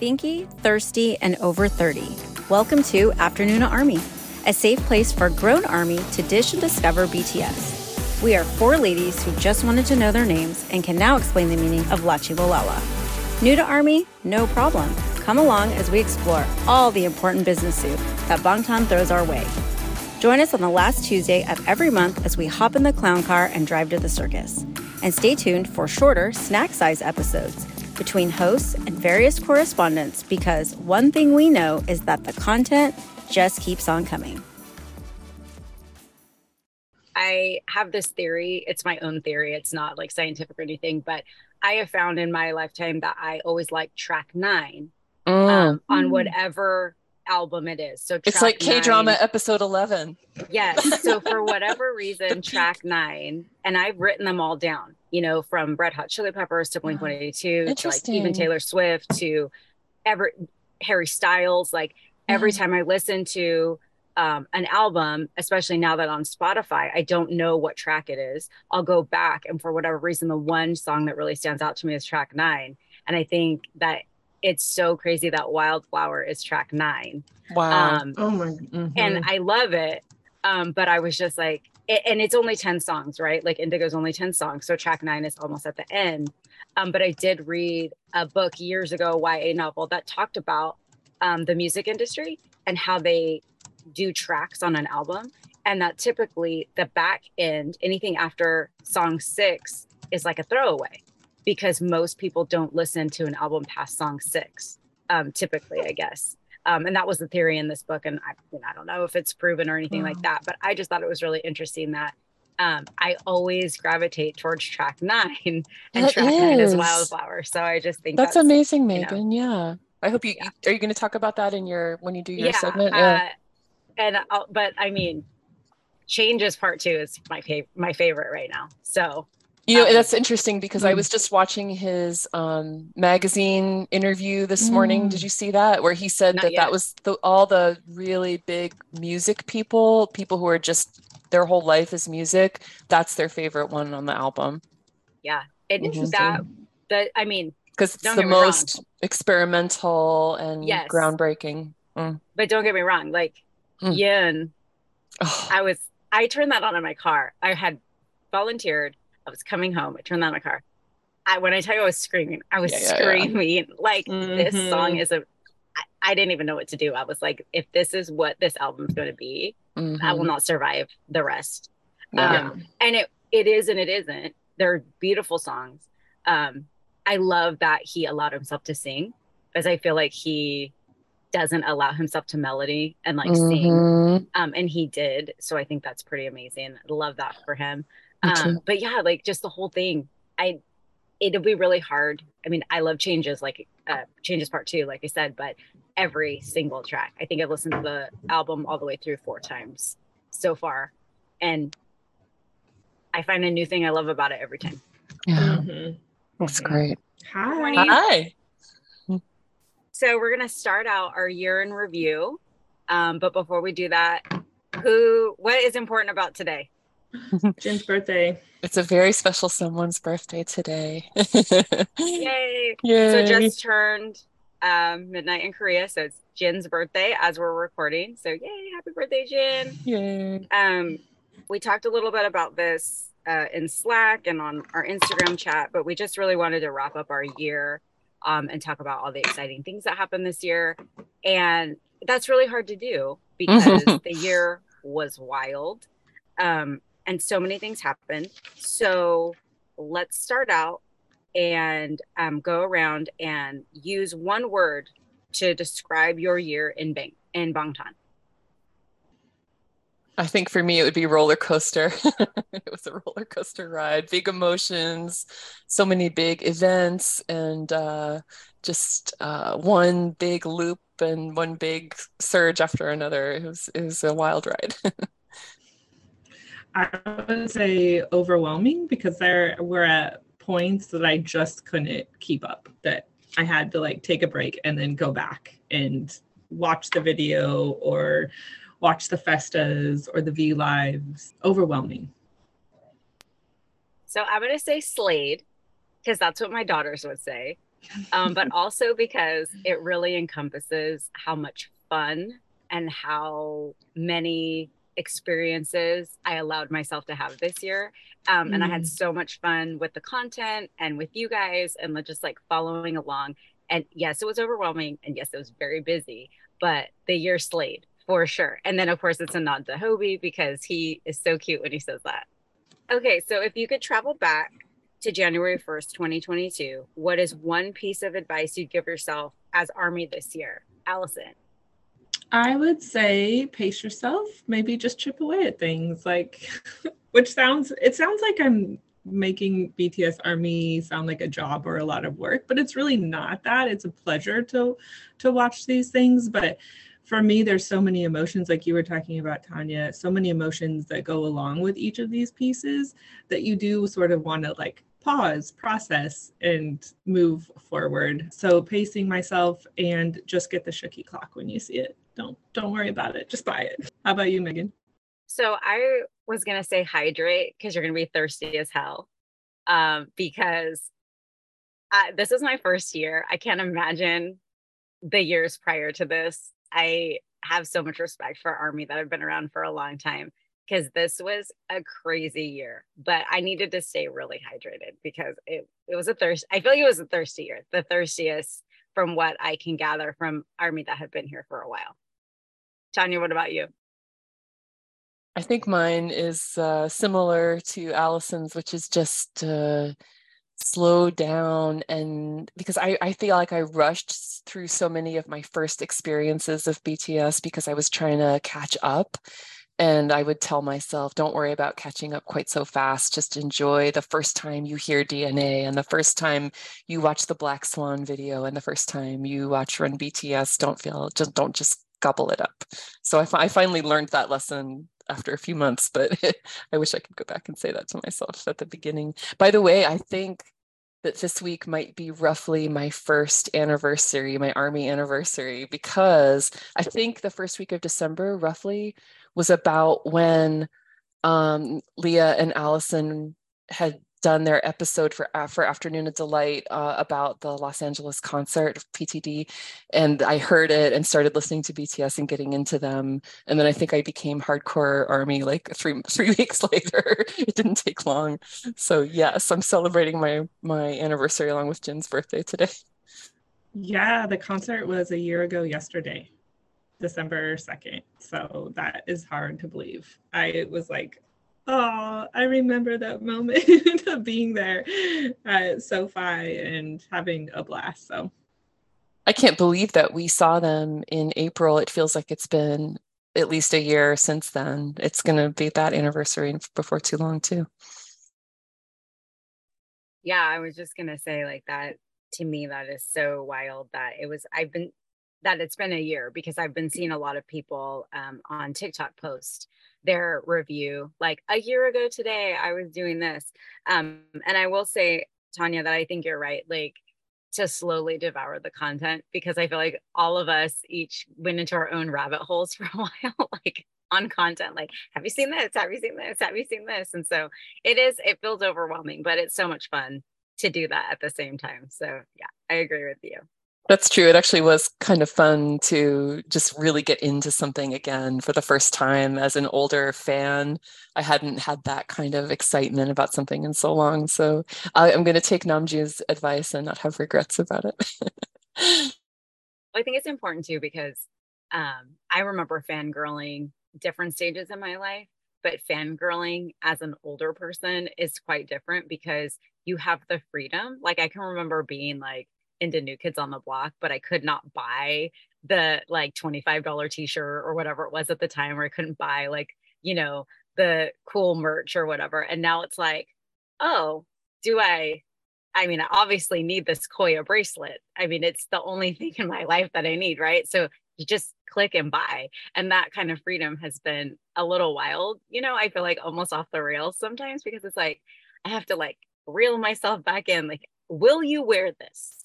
Thinky, thirsty, and over 30. Welcome to Afternoona Army, a safe place for grown Army to dish and discover BTS. We are four ladies who just wanted to know their names and can now explain the meaning of Lachi Walala. New to Army? No problem. Come along as we explore all the important business soup that Bangtan throws our way. Join us on the last Tuesday of every month as we hop in the clown car and drive to the circus. And stay tuned for shorter, snack size episodes between hosts and various correspondents because one thing we know is that the content just keeps on coming. I have this theory. It's my own theory. It's not like scientific or anything, but I have found in my lifetime that I always like track nine mm. um, on whatever album it is. So it's like K drama episode 11. Yes. So for whatever reason, track nine, and I've written them all down, you know, from Red Hot Chili Peppers to Blink 182 to like even Taylor Swift to ever Harry Styles. Like every time I listen to um, an album, especially now that on Spotify, I don't know what track it is. I'll go back, and for whatever reason, the one song that really stands out to me is track nine. And I think that it's so crazy that Wildflower is track nine. Wow. Um, oh my. Mm-hmm. And I love it. Um, but I was just like, it, and it's only 10 songs, right? Like Indigo's only 10 songs. So track nine is almost at the end. Um, but I did read a book years ago, YA novel, that talked about um, the music industry and how they do tracks on an album. And that typically the back end, anything after song six, is like a throwaway because most people don't listen to an album past song six, um, typically, I guess. Um, and that was the theory in this book. And I, you know, I don't know if it's proven or anything like that, but I just thought it was really interesting that um, I always gravitate towards track nine and that track is. nine is Wildflower. So I just think that's, that's amazing, Megan. You know, yeah. I hope you yeah. are you going to talk about that in your when you do your yeah, segment? Yeah. Uh, and I'll, but I mean, changes part two is my favorite my favorite right now. So you know, um, that's interesting because mm. I was just watching his um, magazine interview this mm. morning. Did mm. you see that? Where he said Not that yet. that was the, all the really big music people, people who are just their whole life is music. That's their favorite one on the album. Yeah, it mm-hmm. that that I mean, because it's the most wrong. experimental and yes. groundbreaking. Mm. But don't get me wrong, like mm. Yun, oh. I was I turned that on in my car. I had volunteered I was coming home. I turned on my car. I, when I tell you I was screaming, I was yeah, yeah, screaming. Yeah. Like mm-hmm. this song is a. I, I didn't even know what to do. I was like, if this is what this album is going to be, mm-hmm. I will mm-hmm. not survive the rest. Um, and it it is and it isn't. They're beautiful songs. Um, I love that he allowed himself to sing, because I feel like he doesn't allow himself to melody and like mm-hmm. sing. Um, and he did. So I think that's pretty amazing. Love that for him. Um, but yeah, like just the whole thing, I it'll be really hard. I mean, I love changes, like uh, changes part two, like I said, but every single track. I think I've listened to the album all the way through four times so far, and I find a new thing I love about it every time. Yeah, mm-hmm. that's mm-hmm. great. Hi. Hi. So we're gonna start out our year in review, um, but before we do that, who what is important about today? Jin's birthday. It's a very special someone's birthday today. Yay. Yay. So just turned um, midnight in Korea. So it's Jin's birthday as we're recording. So yay, happy birthday, Jin. Yay. Um, we talked a little bit about this uh, in Slack and on our Instagram chat, but we just really wanted to wrap up our year um, and talk about all the exciting things that happened this year. And that's really hard to do because the year was wild. Um, and so many things happened. So let's start out and um, go around and use one word to describe your year in Bang in Bangtan. I think for me it would be roller coaster. it was a roller coaster ride, big emotions, so many big events, and uh, just uh, one big loop and one big surge after another. It was it was a wild ride. I would say overwhelming because there were at points that I just couldn't keep up. That I had to like take a break and then go back and watch the video or watch the festas or the V lives. Overwhelming. So I'm gonna say Slade because that's what my daughters would say. um, but also because it really encompasses how much fun and how many experiences I allowed myself to have this year. Um, mm. And I had mm. so much fun with the content and with you guys and just like following along. And yes, it was overwhelming. And yes, it was very busy, but the year slayed for sure. And then, of course, it's a nod to Hobi because he is so cute when he says that. Okay, so if you could travel back to January 1st, 2022, what is one piece of advice you'd give yourself as Army this year? Allison. I would say pace yourself, maybe just chip away at things like which sounds it sounds like I'm making BTS Army sound like a job or a lot of work, but it's really not that. It's a pleasure to to watch these things, but for me there's so many emotions like you were talking about Tanya, so many emotions that go along with each of these pieces that you do sort of want to like pause, process, and move forward. So pacing myself and just get the Shooky clock when you see it. Don't don't worry about it. Just buy it. How about you, Megan? So I was gonna say hydrate because you're gonna be thirsty as hell. Um, because I, this is my first year. I can't imagine the years prior to this. I have so much respect for Army that have been around for a long time because this was a crazy year, but I needed to stay really hydrated because it, it was a thirst. I feel like it was a thirsty year, the thirstiest from what I can gather from Army that have been here for a while. Tanya, what about you? I think mine is uh, similar to Allison's, which is just uh, slow down. And because I, I feel like I rushed through so many of my first experiences of BTS because I was trying to catch up and I would tell myself, don't worry about catching up quite so fast. Just enjoy the first time you hear DNA and the first time you watch the Black Swan video and the first time you watch Run BTS. Don't feel, just don't just gobble it up. So I, I finally learned that lesson after a few months, but I wish I could go back and say that to myself at the beginning. By the way, I think that this week might be roughly my first anniversary, my army anniversary, because I think the first week of December, roughly, was about when um, Leah and Allison had done their episode for uh, for Afternoona Delight uh, about the Los Angeles concert of PTD, and I heard it and started listening to BTS and getting into them, and then I think I became hardcore Army like three three weeks later. it didn't take long, so yes, I'm celebrating my my anniversary along with Jin's birthday today. Yeah, the concert was a year ago yesterday. December 2nd. So that is hard to believe. I was like, oh, I remember that moment of being there at SoFi and having a blast. So I can't believe that we saw them in April. It feels like it's been at least a year since then. It's going to be that anniversary before too long, too. Yeah, I was just going to say, like, that to me, that is so wild that it was. I've been that it's been a year because I've been seeing a lot of people um, on TikTok post their review like a year ago today I was doing this. Um, and I will say, Tanya, that I think you're right. Like to slowly devour the content because I feel like all of us each went into our own rabbit holes for a while, like on content. Like, have you seen this? Have you seen this? Have you seen this? And so it is, it feels overwhelming, but it's so much fun to do that at the same time. So yeah, I agree with you. That's true. It actually was kind of fun to just really get into something again for the first time as an older fan. I hadn't had that kind of excitement about something in so long. So I, am going to take Namjoon's advice and not have regrets about it. I think it's important too because um, I remember fangirling different stages in my life, but fangirling as an older person is quite different because you have the freedom. Like I can remember being like, into New Kids on the Block, but I could not buy the like $25 t-shirt or whatever it was at the time, or I couldn't buy like, you know, the cool merch or whatever. And now it's like, oh, do I I mean, I obviously need this Koya bracelet. I mean, it's the only thing in my life that I need, right? So you just click and buy. And that kind of freedom has been a little wild. You know, I feel like almost off the rails sometimes because it's like I have to like reel myself back in. Like, will you wear this?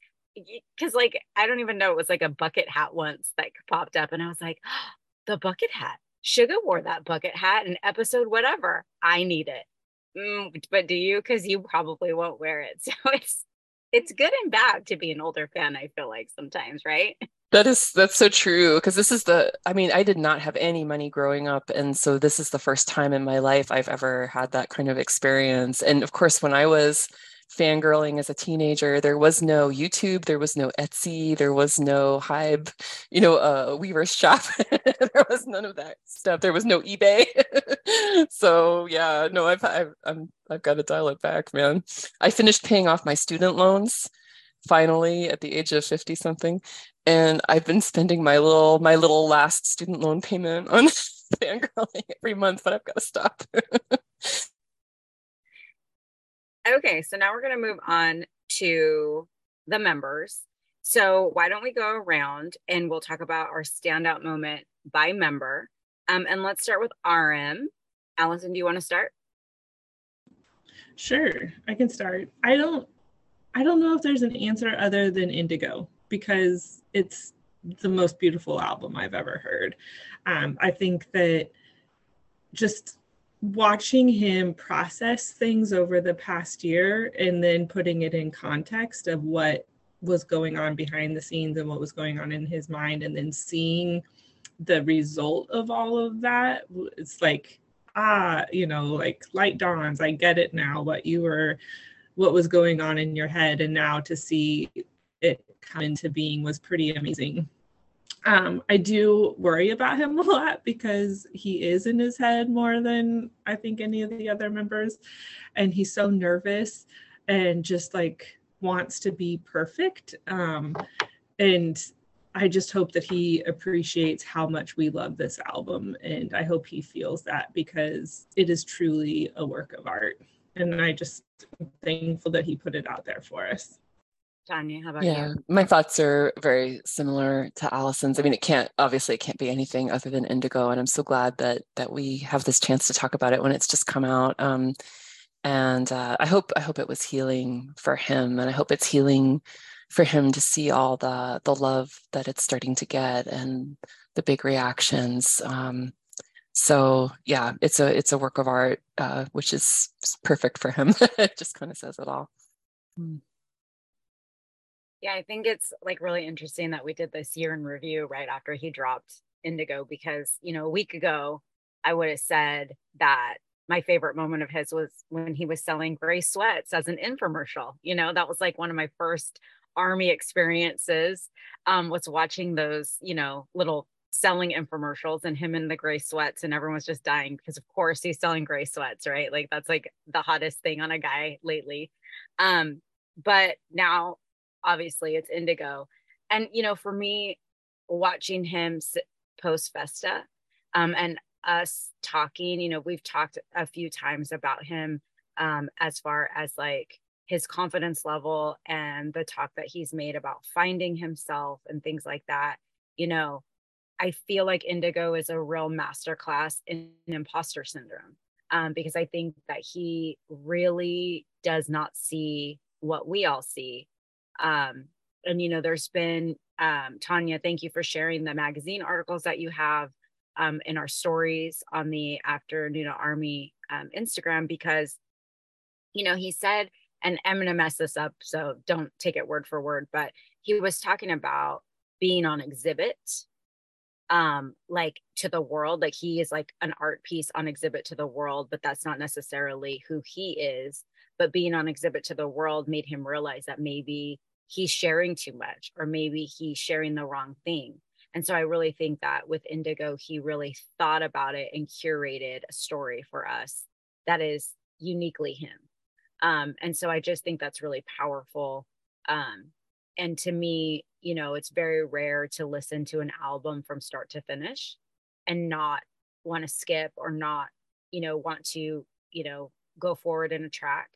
Because like I don't even know it was like a bucket hat once that popped up, and I was like, oh, the bucket hat. Suga wore that bucket hat in episode whatever. I need it. Mm, but do you? Because you probably won't wear it. So it's it's good and bad to be an older fan, I feel like sometimes, right? That is that's so true because this is the I mean I did not have any money growing up and so this is the first time in my life I've ever had that kind of experience and of course when I was fangirling as a teenager there was no YouTube there was no Etsy there was no Hybe you know uh Weverse shop. There was none of that stuff. There was no eBay. So yeah no I've, I've I'm I've got to dial it back man. I finished paying off my student loans finally at the age of 50 something and I've been spending my little my little last student loan payment on fangirling every month, but I've got to stop. Okay, so now we're going to move on to the members. So why don't we go around and we'll talk about our standout moment by member. Um, and let's start with RM. Allison, do you want to start? Sure, I can start. I don't I don't know if there's an answer other than Indigo because it's the most beautiful album I've ever heard. Um, I think that just watching him process things over the past year and then putting it in context of what was going on behind the scenes and what was going on in his mind and then seeing the result of all of that it's like ah you know like light dawns i get it now what you were what was going on in your head and now to see it come into being was pretty amazing. Um, I do worry about him a lot because he is in his head more than I think any of the other members. And he's so nervous and just like wants to be perfect. Um, and I just hope that he appreciates how much we love this album. And I hope he feels that because it is truly a work of art. And I just am thankful that he put it out there for us. Tanya, how about yeah, you? my thoughts are very similar to Allison's. I mean, it can't obviously it can't be anything other than Indigo, and I'm so glad that that we have this chance to talk about it when it's just come out. Um, and uh, I hope I hope it was healing for him, and I hope it's healing for him to see all the the love that it's starting to get and the big reactions. Um, so yeah, it's a it's a work of art, uh, which is perfect for him. it just kind of says it all. Mm. Yeah, I think it's like really interesting that we did this year in review right after he dropped Indigo because, you know, a week ago, I would have said that my favorite moment of his was when he was selling gray sweats as an infomercial. You know, that was like one of my first army experiences um, was watching those, you know, little selling infomercials and him in the gray sweats and everyone was just dying because of course he's selling gray sweats, right? Like that's like the hottest thing on a guy lately. Um, but now obviously it's indigo. And you know for me watching him post festa um, and us talking you know we've talked a few times about him um, as far as like his confidence level and the talk that he's made about finding himself and things like that. You know i feel like indigo is a real masterclass in imposter syndrome um, because i think that he really does not see what we all see um, and you know, there's been um, Tanya, thank you for sharing the magazine articles that you have um, in our stories on the Afternoona Army um, Instagram because, you know, he said, and I'm to mess this up, so don't take it word for word, but he was talking about being on exhibit um like to the world like he is like an art piece on exhibit to the world but that's not necessarily who he is but being on exhibit to the world made him realize that maybe he's sharing too much or maybe he's sharing the wrong thing. And so i really think that with indigo he really thought about it and curated a story for us that is uniquely him. Um, and so i just think that's really powerful. Um, and to me you know it's very rare to listen to an album from start to finish and not want to skip or not you know want to you know go forward in a track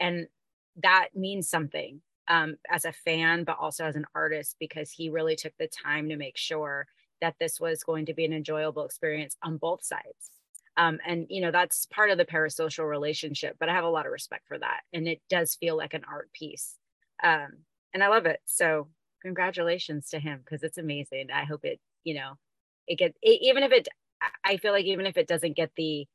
and that means something um, as a fan, but also as an artist, because he really took the time to make sure that this was going to be an enjoyable experience on both sides. Um, and you know that's part of the parasocial relationship, but I have a lot of respect for that, and it does feel like an art piece, um, and I love it. So congratulations to him because it's amazing. I hope it, you know, it gets even if it. I feel like even if it doesn't get the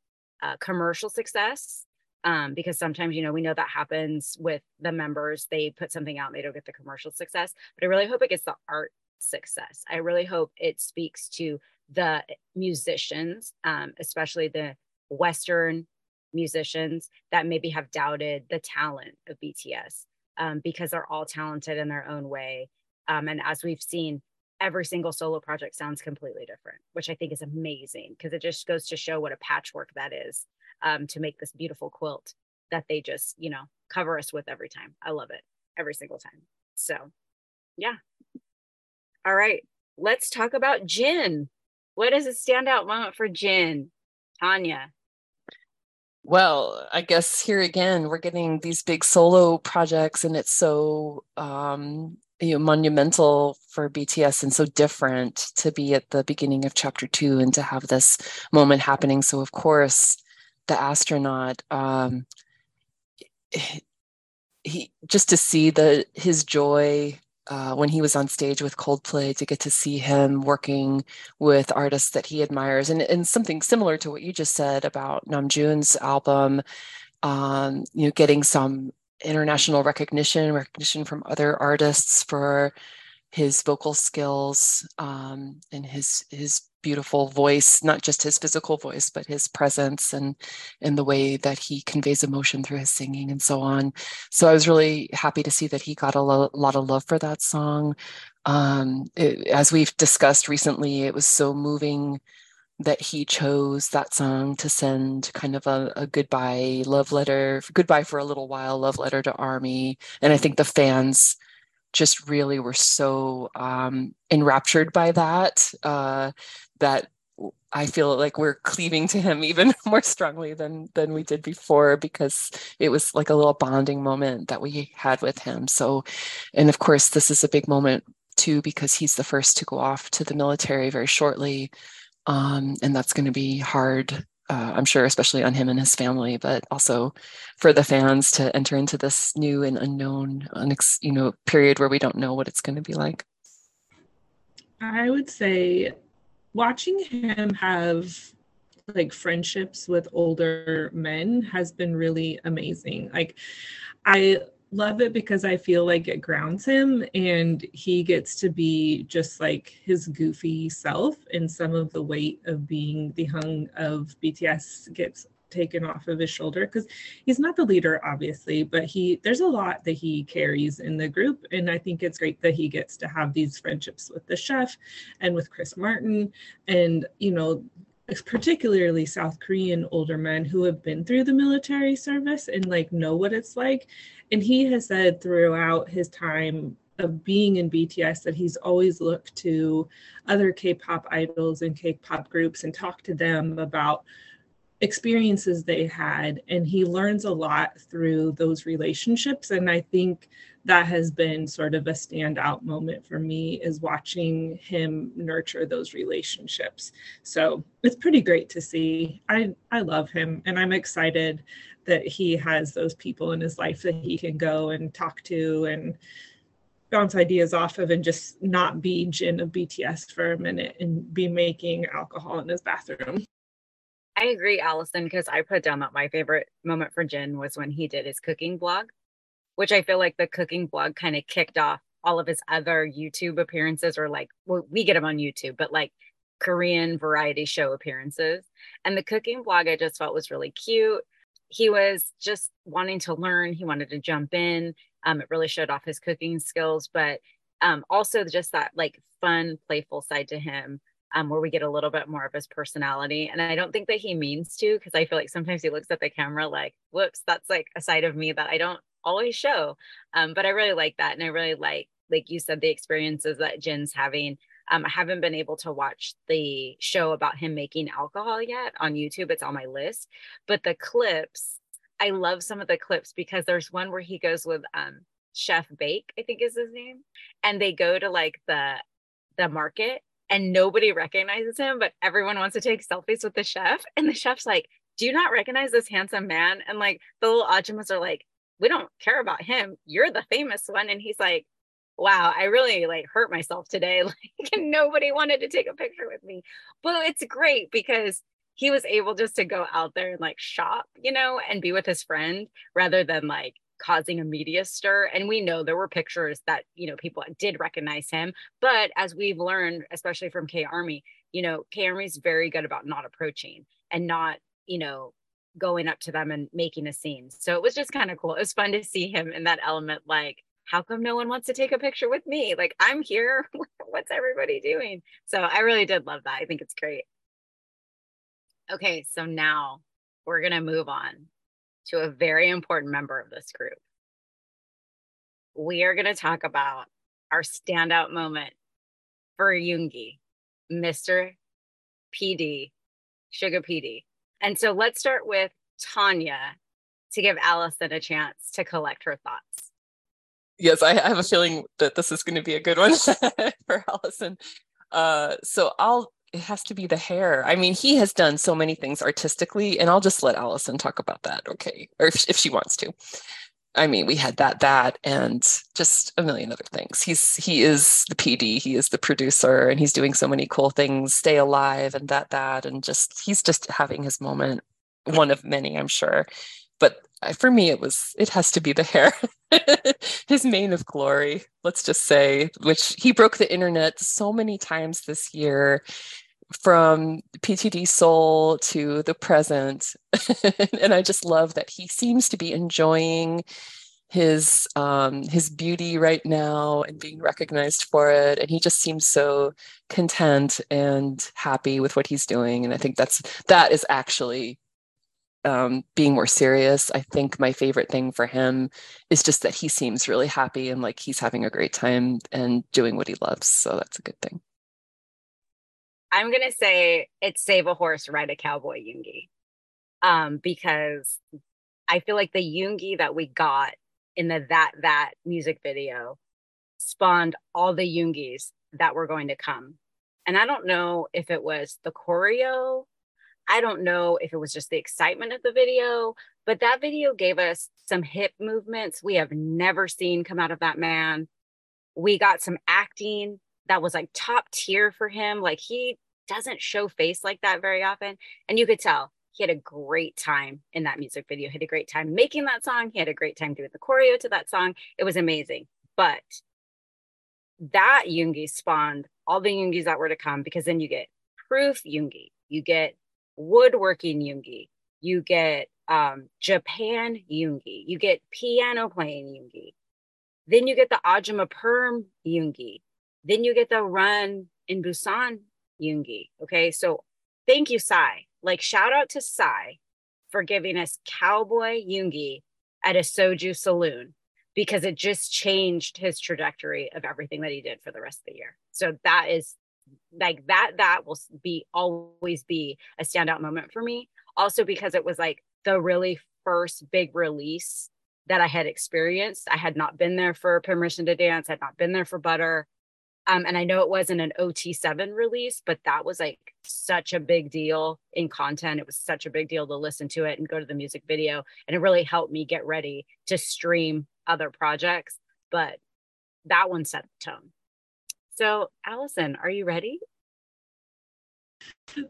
uh, commercial success um, because sometimes you know we know that happens with the members they put something out and they don't get the commercial success but i really hope it gets the art success. I really hope it speaks to the musicians um, especially the western musicians that maybe have doubted the talent of bts um, because they're all talented in their own way um, and as we've seen every single solo project sounds completely different which i think is amazing because it just goes to show what a patchwork that is um, to make this beautiful quilt that they just, you know, cover us with every time. I love it every single time. So, yeah. All right, let's talk about Jin. What is a standout moment for Jin? Tanya. Well, I guess here again, we're getting these big solo projects, and it's so um, you know monumental for BTS and so different to be at the beginning of chapter two and to have this moment happening. So of course, the astronaut um, he just to see the his joy uh, when he was on stage with Coldplay to get to see him working with artists that he admires and, and something similar to what you just said about Namjoon's album um, you know getting some international recognition recognition from other artists for his vocal skills um, and his his beautiful voice, not just his physical voice, but his presence and and the way that he conveys emotion through his singing and so on. So I was really happy to see that he got a lo- lot of love for that song. Um, it, as we've discussed recently, it was so moving that he chose that song to send kind of a, a goodbye love letter, goodbye for a little while love letter to Army. And I think the fans just really were so um, enraptured by that uh, that I feel like we're cleaving to him even more strongly than than we did before because it was like a little bonding moment that we had with him. So, and of course, this is a big moment too because he's the first to go off to the military very shortly, um, and that's going to be hard uh, I'm sure, especially on him and his family, but also for the fans to enter into this new and unknown, unex- you know, period where we don't know what it's going to be like. I would say watching him have like friendships with older men has been really amazing. Like, I love it because I feel like it grounds him and he gets to be just like his goofy self and some of the weight of being the hyung of BTS gets taken off of his shoulder because he's not the leader obviously but he there's a lot that he carries in the group and i think it's great that he gets to have these friendships with the chef and with chris martin and you know particularly South Korean older men who have been through the military service and like know what it's like. And he has said throughout his time of being in BTS that he's always looked to other K-pop idols and K-pop groups and talked to them about experiences they had and he learns a lot through those relationships. And i think that has been sort of a standout moment for me is watching him nurture those relationships. So it's pretty great to see. I i love him and i'm excited that he has those people in his life that he can go and talk to and bounce ideas off of and just not be Jin of BTS for a minute and be making alcohol in his bathroom. I agree, Allison, because I put down that my favorite moment for Jin was when he did his cooking blog, which I feel like the cooking blog kind of kicked off all of his other YouTube appearances, or like well, we get him on YouTube, but like Korean variety show appearances. And the cooking blog I just felt was really cute. He was just wanting to learn, he wanted to jump in. Um, it really showed off his cooking skills, but um, also just that like fun, playful side to him um, where we get a little bit more of his personality. And I don't think that he means to, because I feel like sometimes he looks at the camera like, whoops, that's like a side of me that I don't always show. Um, but I really like that. And I really like, like you said, the experiences that Jin's having. Um, I haven't been able to watch the show about him making alcohol yet on YouTube. It's on my list. But the clips, I love some of the clips because there's one where he goes with um, Chef Baek, I think is his name, and they go to like the the market and nobody recognizes him, but everyone wants to take selfies with the chef. And the chef's like, Do you not recognize this handsome man? And like the little Ajummas are like, We don't care about him. You're the famous one. And he's like, Wow, I really like hurt myself today. Like nobody wanted to take a picture with me. But it's great because he was able just to go out there and like shop, you know, and be with his friend rather than like causing a media stir. And we know there were pictures that, you know, people did recognize him. But as we've learned, especially from K Army, you know, K Army is very good about not approaching and not, you know, going up to them and making a scene. So it was just kind of cool. It was fun to see him in that element like, how come no one wants to take a picture with me? Like, I'm here. What's everybody doing? So I really did love that. I think it's great. Okay, so now we're going to move on to a very important member of this group. We are going to talk about our standout moment for Yoongi, Mr. PD, Suga PD. And so let's start with Tanya to give Allison a chance to collect her thoughts. Yes, I have a feeling that this is going to be a good one for Allison. Uh, so I'll it has to be the hair. I mean, he has done so many things artistically, and I'll just let Allison talk about that, okay? Or if, if she wants to. I mean, we had that, that, and just a million other things. He's he is the PD, he is the producer, and he's doing so many cool things. Stay alive, and that, that, and just he's just having his moment. One of many, I'm sure. But for me, it was it has to be the hair, his mane of glory. Let's just say, which he broke the internet so many times this year from PTD Soul to the present. and I just love that he seems to be enjoying his um, his beauty right now and being recognized for it. And he just seems so content and happy with what he's doing. And I think that's that is actually um, being more serious. I think my favorite thing for him is just that he seems really happy and like he's having a great time and doing what he loves. So that's a good thing. I'm gonna say it's save a horse, ride a cowboy Yoongi, um, because I feel like the Yoongi that we got in the that that music video spawned all the Yoongis that were going to come, and I don't know if it was the choreo, I don't know if it was just the excitement of the video, but that video gave us some hip movements we have never seen come out of that man. We got some acting that was like top tier for him. Like he doesn't show face like that very often. And you could tell he had a great time in that music video. He had a great time making that song. He had a great time doing the choreo to that song. It was amazing. But that Yoongi spawned all the Yoongis that were to come because then you get proof Yoongi, you get woodworking Yoongi, you get um, Japan Yoongi, you get piano playing Yoongi, then you get the Ajumma Perm Yoongi, then you get the run in Busan Yoongi. Okay, so thank you, Psy. Like shout out to Psy for giving us Cowboy Yoongi at a soju saloon because it just changed his trajectory of everything that he did for the rest of the year. So that is like that that will be always be a standout moment for me also because it was like the really first big release that I had experienced. I had not been there for Permission to Dance, I had not been there for Butter. Um, and I know it wasn't an OT7 release, but that was like such a big deal in content. It was such a big deal to listen to it and go to the music video. And it really helped me get ready to stream other projects. But that one set the tone. So, Allison, are you ready?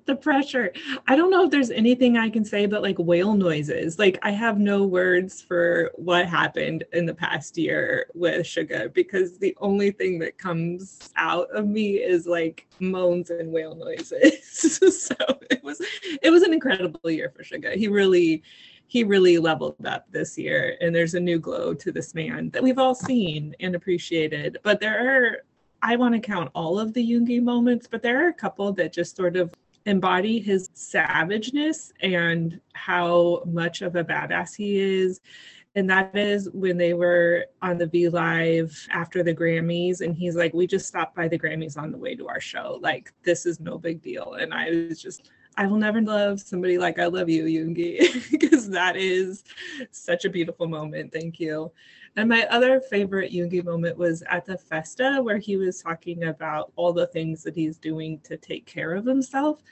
the pressure. I don't know if there's anything I can say but like whale noises. Like I have no words for what happened in the past year with Suga because the only thing that comes out of me is like moans and whale noises. so it was it was an incredible year for Suga. He really he really leveled up this year and there's a new glow to this man that we've all seen and appreciated. But there are I want to count all of the Yoongi moments, but there are a couple that just sort of embody his savageness and how much of a badass he is. And that is when they were on the V Live after the Grammys, and he's like, We just stopped by the Grammys on the way to our show. Like, this is no big deal. And I was just, I will never love somebody like I love you, Yoongi, because that is such a beautiful moment. Thank you. And my other favorite Yoongi moment was at the Festa, where he was talking about all the things that he's doing to take care of himself.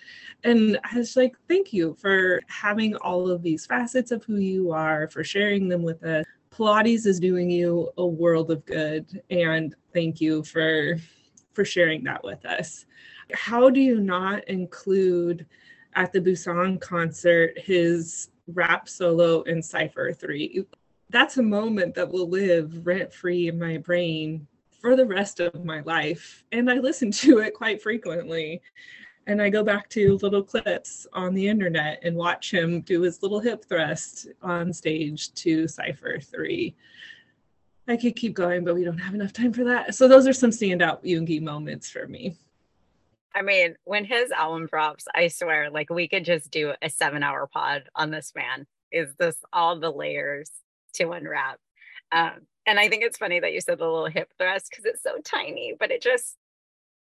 And I was like, thank you for having all of these facets of who you are, for sharing them with us. Pilates is doing you a world of good. And thank you for for sharing that with us. How do you not include at the Busan concert, his rap solo in Cypher 3. That's a moment that will live rent free in my brain for the rest of my life. And I listen to it quite frequently. And I go back to little clips on the internet and watch him do his little hip thrust on stage to Cypher 3. I could keep going, but we don't have enough time for that. So those are some standout Yoongi moments for me. I mean, when his album drops, I swear, like we could just do a seven hour pod on this man. Is this all the layers to unwrap? Um, and I think it's funny that you said the little hip thrust because it's so tiny, but it just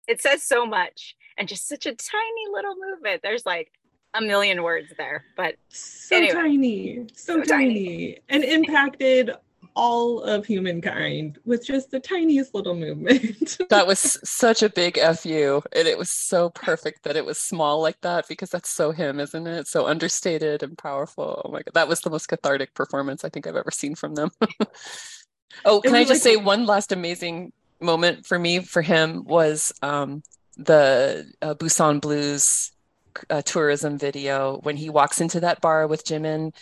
it says so much and just such a tiny little movement. There's like a million words there, but so anyway. tiny, so, so tiny. tiny, and impacted all of humankind with just the tiniest little movement. that was such a big fu, and it was so perfect that it was small like that because that's so him, isn't it? So understated and powerful. Oh my god, that was the most cathartic performance I think I've ever seen from them. oh, can I just like- say one last amazing moment for me for him was um, the uh, Busan Blues uh, tourism video when he walks into that bar with Jimin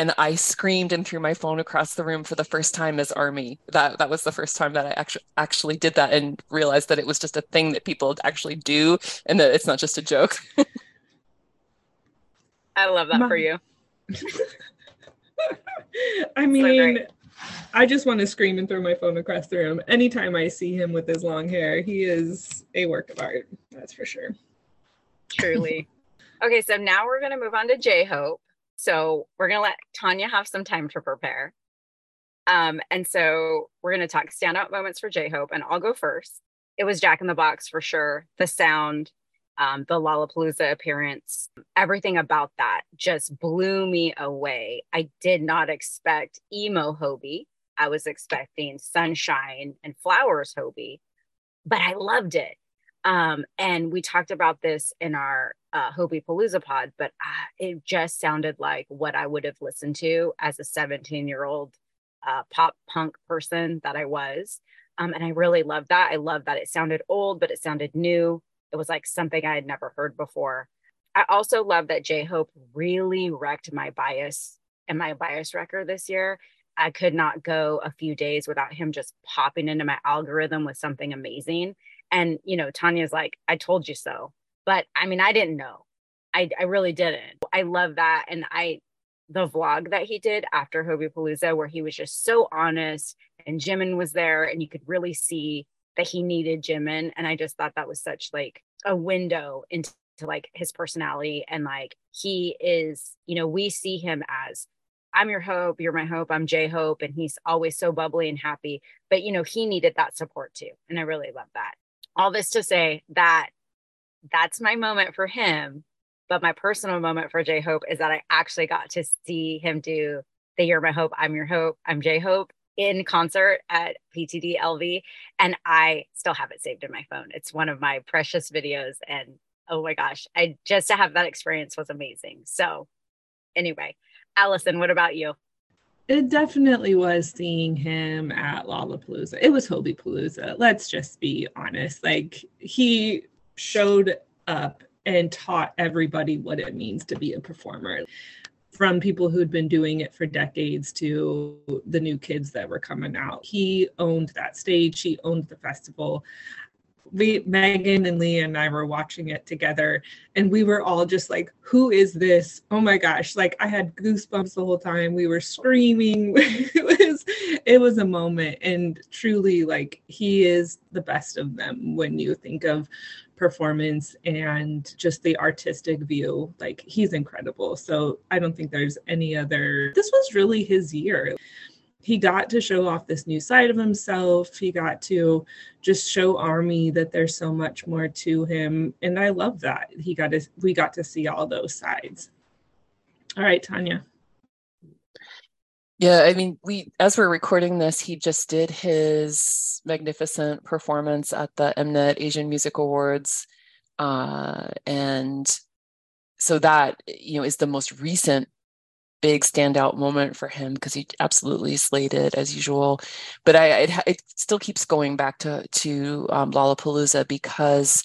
and I screamed and threw my phone across the room for the first time as Army. That that was the first time that I actually actually did that and realized that it was just a thing that people actually do and that it's not just a joke. I love that My- for you. I mean, so I just want to scream and throw my phone across the room anytime I see him with his long hair. He is a work of art, that's for sure. Truly. okay, so now we're going to move on to J Hope. So we're going to let Tanya have some time to prepare. Um, and so we're going to talk standout moments for J Hope, and I'll go first. It was Jack in the Box for sure. The sound, um, the Lollapalooza appearance, everything about that just blew me away. I did not expect emo Hobi. I was expecting sunshine and flowers Hobi, but I loved it. Um, and we talked about this in our uh, Hobi Palooza pod, but uh, it just sounded like what I would have listened to as a 17 year old uh, pop punk person that I was. Um, and I really loved that. I love that it sounded old, but it sounded new. It was like something I had never heard before. I also love that J Hope really wrecked my bias and my bias wrecker this year. I could not go a few days without him just popping into my algorithm with something amazing. And, you know, Tanya's like, I told you so. But I mean, I didn't know. I, I really didn't. I love that. And I, the vlog that he did after Hobi Palooza, where he was just so honest and Jimin was there and you could really see that he needed Jimin. And I just thought that was such like a window into like his personality. And like he is, you know, we see him as I'm your hope, you're my hope, I'm J Hope. And he's always so bubbly and happy. But, you know, he needed that support too. And I really love that all this to say that that's my moment for him. But my personal moment for J Hope is that I actually got to see him do the You're My Hope, I'm Your Hope, I'm J Hope in concert at PTD LV. And I still have it saved in my phone. It's one of my precious videos. And oh my gosh, I just to have that experience was amazing. So, anyway, Allison, what about you? it definitely was seeing him at Lollapalooza. It was Hobi Palooza. Let's just be honest. Like he showed up and taught everybody what it means to be a performer. From people who'd been doing it for decades to the new kids that were coming out. He owned that stage, he owned the festival we Megan and Leah and I were watching it together and we were all just like, who is this? Oh my gosh. Like I had goosebumps the whole time. We were screaming. it was it was a moment. And truly like he is the best of them when you think of performance and just the artistic view. Like he's incredible. So I don't think there's any other this was really his year he got to show off this new side of himself. He got to just show Army that there's so much more to him. And I love that. He got to we got to see all those sides. All right, Tanya. Yeah, I mean, we as we're recording this, he just did his magnificent performance at the Mnet Asian Music Awards. Uh, and so that you know is the most recent big standout moment for him because he absolutely slayed it as usual. But I it, it still keeps going back to to um, Lollapalooza because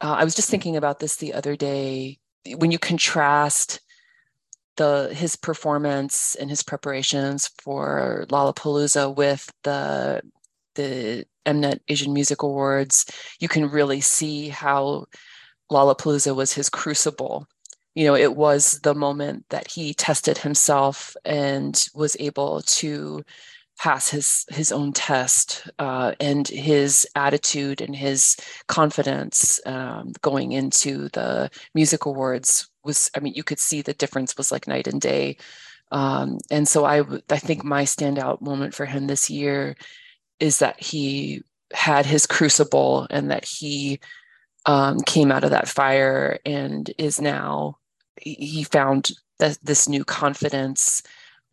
uh, I was just thinking about this the other day when you contrast the his performance and his preparations for Lollapalooza with the the Mnet Asian Music Awards, you can really see how Lollapalooza was his crucible. You know, it was the moment that he tested himself and was able to pass his his own test uh, and his attitude and his confidence um, going into the music awards was i mean you could see the difference was like night and day. Um, and so I, I think my standout moment for him this year is that he had his crucible and that he um, came out of that fire and is now he found that this new confidence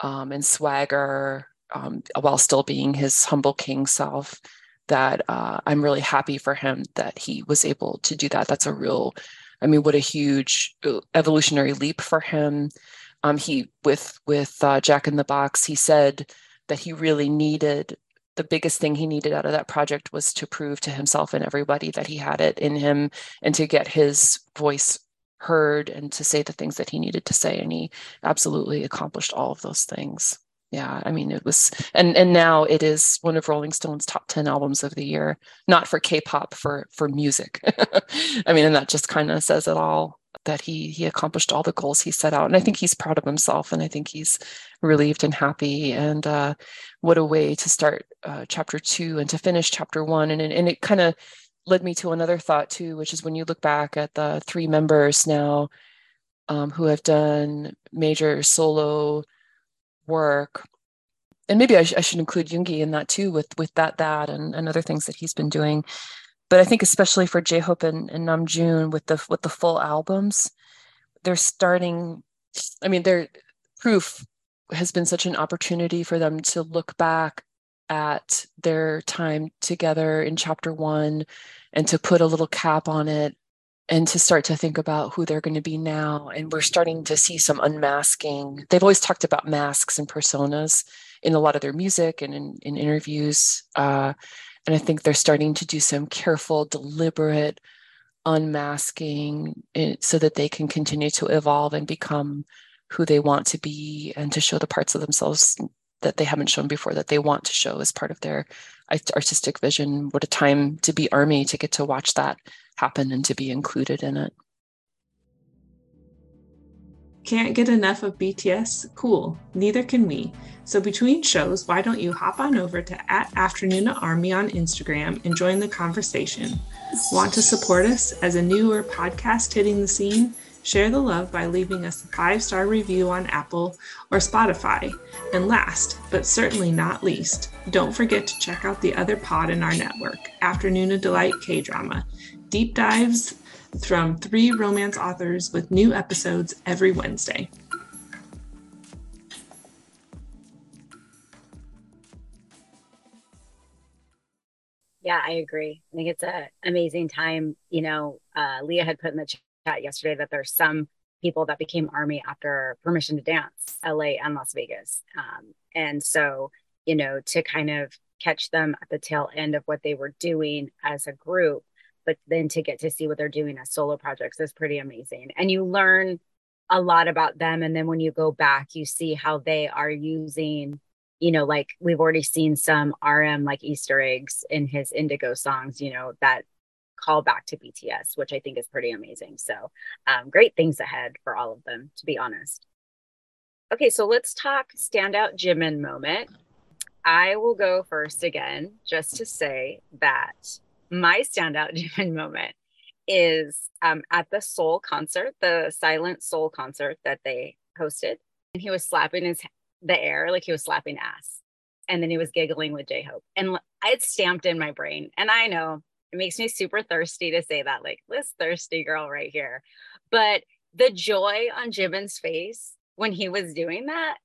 um, and swagger um, while still being his humble king self that uh, i'm really happy for him that he was able to do that. That's a real i mean what a huge uh, evolutionary leap for him. Um, he with with uh, jack in the box he said that he really needed the biggest thing he needed out of that project was to prove to himself and everybody that he had it in him and to get his voice heard and to say the things that he needed to say and he absolutely accomplished all of those things. Yeah i mean it was and and now it is one of rolling stone's top 10 albums of the year not for k-pop for for music. I mean and that just kind of says it all that he he accomplished all the goals he set out and i think he's proud of himself and i think he's relieved and happy and uh, what a way to start uh, chapter two and to finish chapter one and, and it kind of led me to another thought too which is when you look back at the three members now um, who have done major solo work and maybe I, sh- I, should include Yoongi in that too, with with that that and, and other things that he's been doing. But I think especially for J Hope and, and Namjoon with the with the full albums, they're starting. I mean, their proof has been such an opportunity for them to look back at their time together in chapter one and to put a little cap on it and to start to think about who they're going to be now. And we're starting to see some unmasking. They've always talked about masks and personas in a lot of their music and in, in interviews. Uh, and I think they're starting to do some careful, deliberate unmasking so that they can continue to evolve and become who they want to be and to show the parts of themselves that they haven't shown before that they want to show as part of their artistic vision. What a time to be Army to get to watch that happen and to be included in it. Can't get enough of BTS? Cool, neither can we. So between shows, why don't you hop on over to at Afternoona Army on Instagram and join the conversation? Want to support us as a newer podcast hitting the scene? Share the love by leaving us a five star review on Apple or Spotify. And last, but certainly not least, don't forget to check out the other pod in our network, Afternoona Delight K Drama. Deep dives from three romance authors with new episodes every Wednesday. Yeah, I agree. I think it's an amazing time. You know, uh, Leah had put in the chat yesterday that there's some people that became Army after Permission to Dance, LA and Las Vegas. Um, and so, you know, to kind of catch them at the tail end of what they were doing as a group but then to get to see what they're doing as solo projects is pretty amazing. And you learn a lot about them. And then when you go back, you see how they are using, you know, like we've already seen some RM like Easter eggs in his Indigo songs, you know, that call back to BTS, which I think is pretty amazing. So um, great things ahead for all of them, to be honest. Okay, so let's talk standout Jimin moment. I will go first again, just to say that my standout Jimin moment is um, at the Seoul concert, the Silent Seoul concert that they hosted. And he was slapping his the air like he was slapping ass. And then he was giggling with J Hope. And it's stamped in my brain. And I know it makes me super thirsty to say that, like this thirsty girl right here. But the joy on Jimin's face when he was doing that,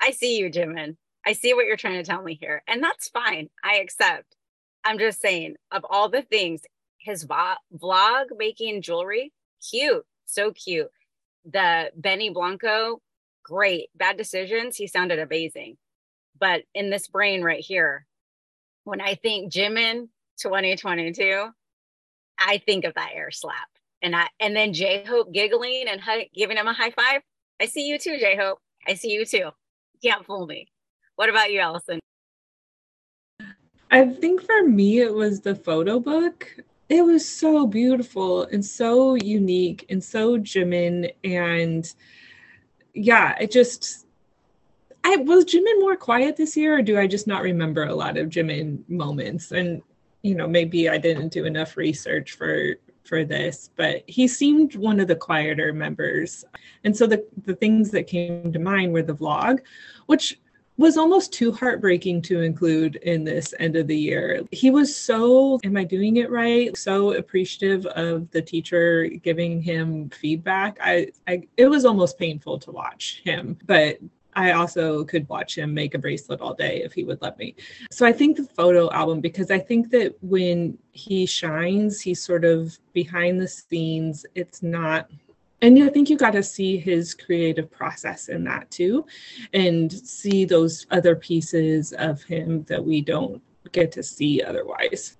I see you, Jimin. I see what you're trying to tell me here. And that's fine. I accept. I'm just saying, of all the things, his vo- vlog making jewelry, cute, so cute. The Benny Blanco, great. Bad decisions, he sounded amazing. But in this brain right here, when I think Jimin 2022, I think of that air slap. And I and then J Hope giggling and hu- giving him a high five. I see you too, J Hope. I see you too. can't fool me. What about you, Allison? I think for me, it was the photo book. It was so beautiful and so unique and so Jimin. And yeah, it just, I was Jimin more quiet this year, or do I just not remember a lot of Jimin moments? And, you know, maybe I didn't do enough research for for this, but he seemed one of the quieter members. And so the, the things that came to mind were the vlog, which was almost too heartbreaking to include in this end of the year. He was so, am I doing it right? So appreciative of the teacher giving him feedback. I, I it was almost painful to watch him, but I also could watch him make a bracelet all day if he would let me. So I think the photo album, because I think that when he shines, he's sort of behind the scenes. It's not and I think you got to see his creative process in that too, and see those other pieces of him that we don't get to see otherwise.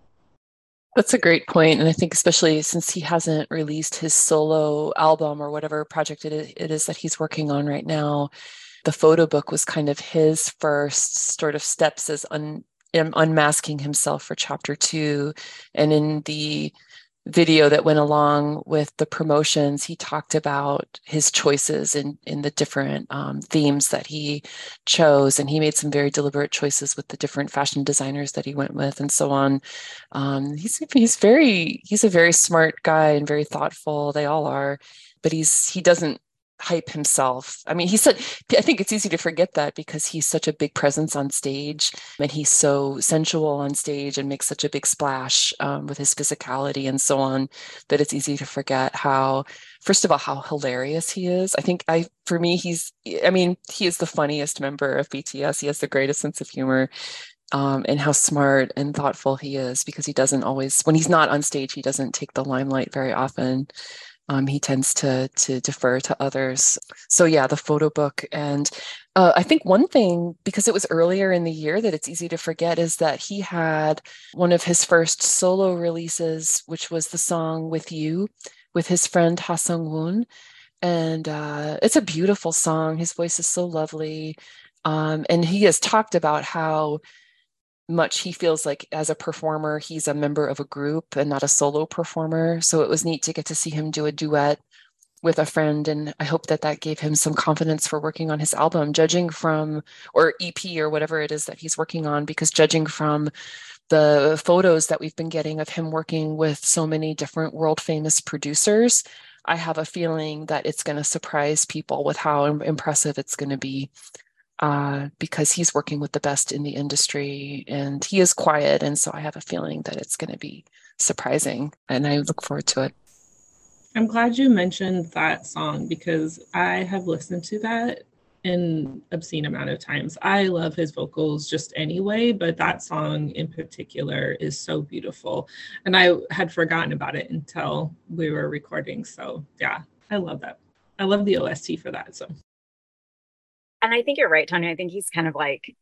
That's a great point. And I think, especially since he hasn't released his solo album or whatever project it is that he's working on right now, the photo book was kind of his first sort of steps as un, unmasking himself for chapter two. And in the video that went along with the promotions, he talked about his choices in, in the different um, themes that he chose. And he made some very deliberate choices with the different fashion designers that he went with and so on. Um, he's, he's very, he's a very smart guy and very thoughtful. They all are, but he's, he doesn't hype himself. I mean, he's such, I think it's easy to forget that because he's such a big presence on stage and he's so sensual on stage and makes such a big splash um, with his physicality and so on that it's easy to forget how, first of all, how hilarious he is. I think I, for me, he's, I mean, he is the funniest member of BTS. He has the greatest sense of humor. Um, and how smart and thoughtful he is because he doesn't always, when he's not on stage, he doesn't take the limelight very often. Um, he tends to to defer to others. So yeah, the photo book, and uh, I think one thing because it was earlier in the year that it's easy to forget is that he had one of his first solo releases, which was the song "With You" with his friend Ha Sung Woon, and uh, it's a beautiful song. His voice is so lovely, um, and he has talked about how much he feels like as a performer he's a member of a group and not a solo performer. So it was neat to get to see him do a duet with a friend and i hope that that gave him some confidence for working on his album judging from or ep or whatever it is that he's working on because judging from the photos that we've been getting of him working with so many different world famous producers i have a feeling that it's going to surprise people with how impressive it's going to be uh, because he's working with the best in the industry and he is quiet. And so I have a feeling that it's going to be surprising and I look forward to it. I'm glad you mentioned that song because I have listened to that an obscene amount of times. I love his vocals just anyway, but that song in particular is so beautiful. And I had forgotten about it until we were recording. So yeah, I love that. I love the OST for that. So and I think you're right, Tanya. I think he's kind of like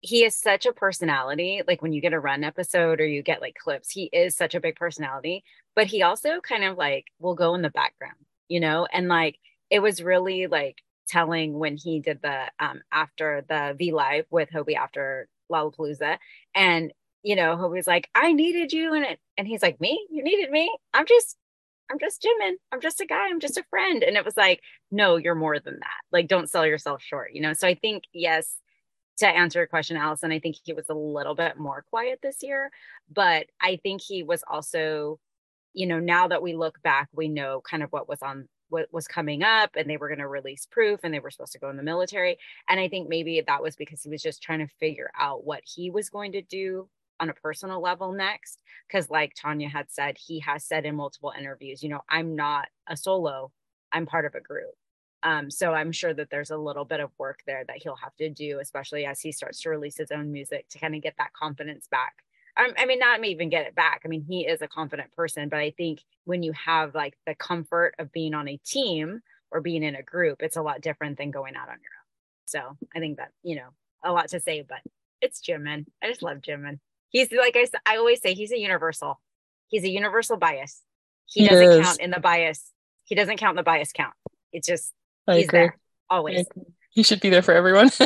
he is such a personality. Like when you get a run episode or you get like clips, he is such a big personality, but he also kind of like will go in the background, you know? And like it was really like telling when he did the um after the V Live with Hobi after Lollapalooza. And you know, Hobi's like, I needed you in it. And he's like, Me? You needed me? I'm just I'm just Jimin. I'm just a guy. I'm just a friend. And it was like, no, you're more than that. Like, don't sell yourself short, you know? So I think, yes, to answer your question, Allison, I think he was a little bit more quiet this year, but I think he was also, you know, now that we look back, we know kind of what was on what was coming up and they were going to release proof and they were supposed to go in the military. And I think maybe that was because he was just trying to figure out what he was going to do on a personal level next because like tanya had said he has said in multiple interviews you know i'm not a solo i'm part of a group. Um, so i'm sure that there's a little bit of work there that he'll have to do especially as he starts to release his own music to kind of get that confidence back. Um, i mean not even get it back i mean he is a confident person but i think when you have like the comfort of being on a team or being in a group it's a lot different than going out on your own. So i think that you know a lot to say but it's jimin i just love jimin he's like I, I always say he's a universal he's a universal bias he, he doesn't is. count in the bias. He doesn't count in the bias count. It's just I he's agree. there always. He should be there for everyone.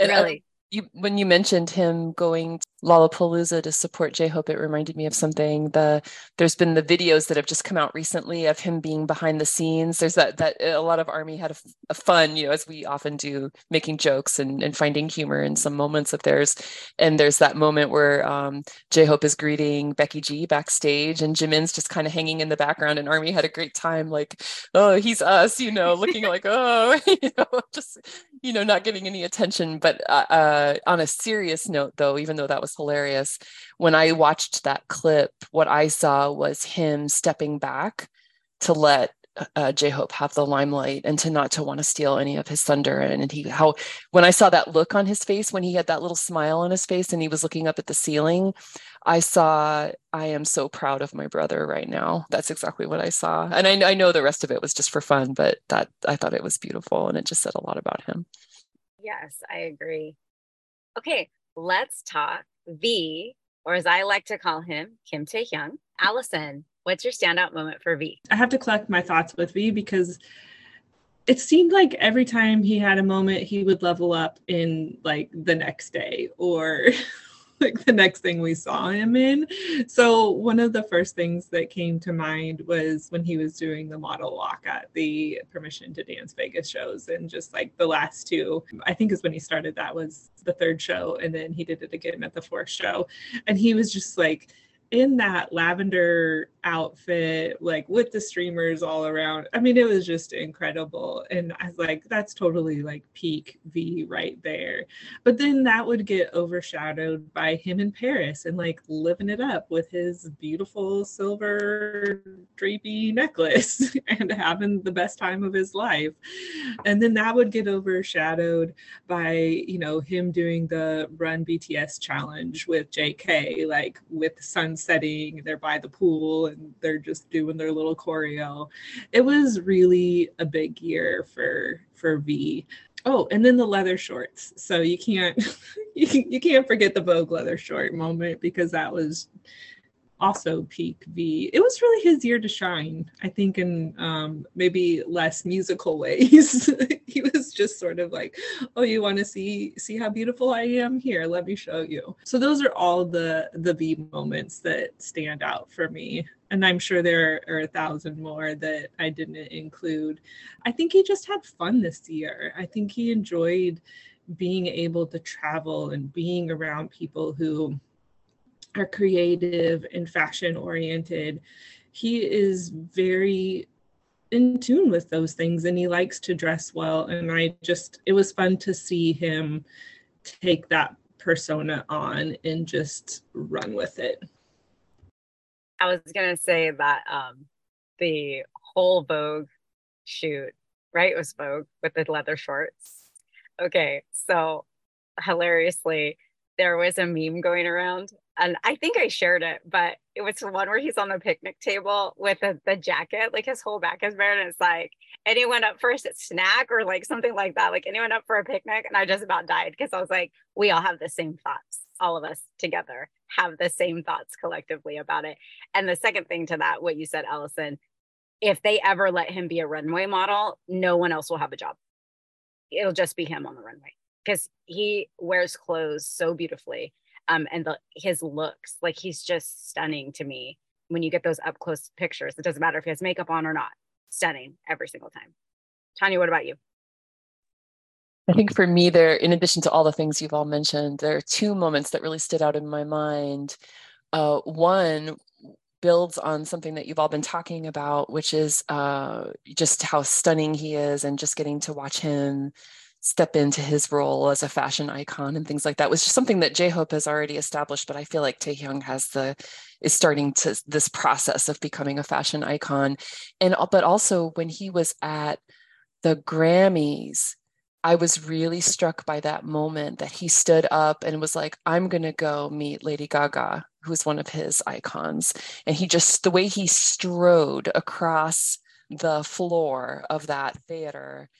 Uh, really you when you mentioned him going to Lollapalooza to support J-Hope, it reminded me of something. The there's been the videos that have just come out recently of him being behind the scenes. There's that that a lot of Army had a, a fun, you know, as we often do, making jokes and, and finding humor in some moments of theirs. And there's that moment where um, J-Hope is greeting Becky G backstage, and Jimin's just kind of hanging in the background, and Army had a great time, like, oh, he's us, you know, looking like, oh, you know, just you know, not getting any attention. But uh, uh, on a serious note, though, even though that was hilarious, when I watched that clip, what I saw was him stepping back to let uh, J Hope have the limelight and to not to want to steal any of his thunder. And, he, how, when I saw that look on his face, when he had that little smile on his face and he was looking up at the ceiling, I saw, I am so proud of my brother right now. That's exactly what I saw. And I, I know the rest of it was just for fun, but that I thought it was beautiful and it just said a lot about him. Yes, I agree. Okay, let's talk V, or as I like to call him, Kim Tae Hyung. Allison, what's your standout moment for V? I have to collect my thoughts with V because it seemed like every time he had a moment, he would level up in like the next day or like the next thing we saw him in. So one of the first things that came to mind was when he was doing the model walk at the Permission to Dance Vegas shows, and just like the last two, I think is when he started. That was the third show, and then he did it again at the fourth show, and he was just like in that lavender outfit, like with the streamers all around. I mean, it was just incredible. And I was like, that's totally like peak V right there. But then that would get overshadowed by him in Paris and like living it up with his beautiful silver drapey necklace and having the best time of his life. And then that would get overshadowed by, you know, him doing the Run BTS challenge with JK, like with sun setting, they're by the pool and they're just doing their little choreo. It was really a big year for for V. Oh, and then the leather shorts. So you can't you, you can't forget the Vogue leather short moment because that was also peak V. It was really his year to shine, I think, in um, maybe less musical ways. he was just sort of like, "Oh, you want to see see how beautiful I am? Here, let me show you." So those are all the the V moments that stand out for me, and I'm sure there are a thousand more that I didn't include. I think he just had fun this year. I think he enjoyed being able to travel and being around people who are creative and fashion oriented. He is very in tune with those things and he likes to dress well. And I just, it was fun to see him take that persona on and just run with it. I was going to say that um, the whole Vogue shoot, right? Was Vogue with the leather shorts. Okay. So hilariously, there was a meme going around and I think I shared it, but it was the one where he's on the picnic table with the, the jacket, like his whole back is bare, and it's like anyone up for a snack or like something like that, like anyone up for a picnic, and I just about died because I was like, we all have the same thoughts, all of us together have the same thoughts collectively about it. And the second thing to that, what you said, Allison, if they ever let him be a runway model, no one else will have a job. It'll just be him on the runway because he wears clothes so beautifully um, and the, his looks like he's just stunning to me. When you get those up close pictures it doesn't matter if he has makeup on or not stunning every single time. Tanya what about you? I think for me, there, in addition to all the things you've all mentioned, there are two moments that really stood out in my mind. Uh, one builds on something that you've all been talking about, which is uh, just how stunning he is, and just getting to watch him step into his role as a fashion icon and things like that was just something that J-Hope has already established, but I feel like Taehyung has the is starting to this process of becoming a fashion icon. And uh, but also when he was at the Grammys, I was really struck by that moment that he stood up and was like, I'm gonna go meet Lady Gaga, who's one of his icons. And he just the way he strode across the floor of that theater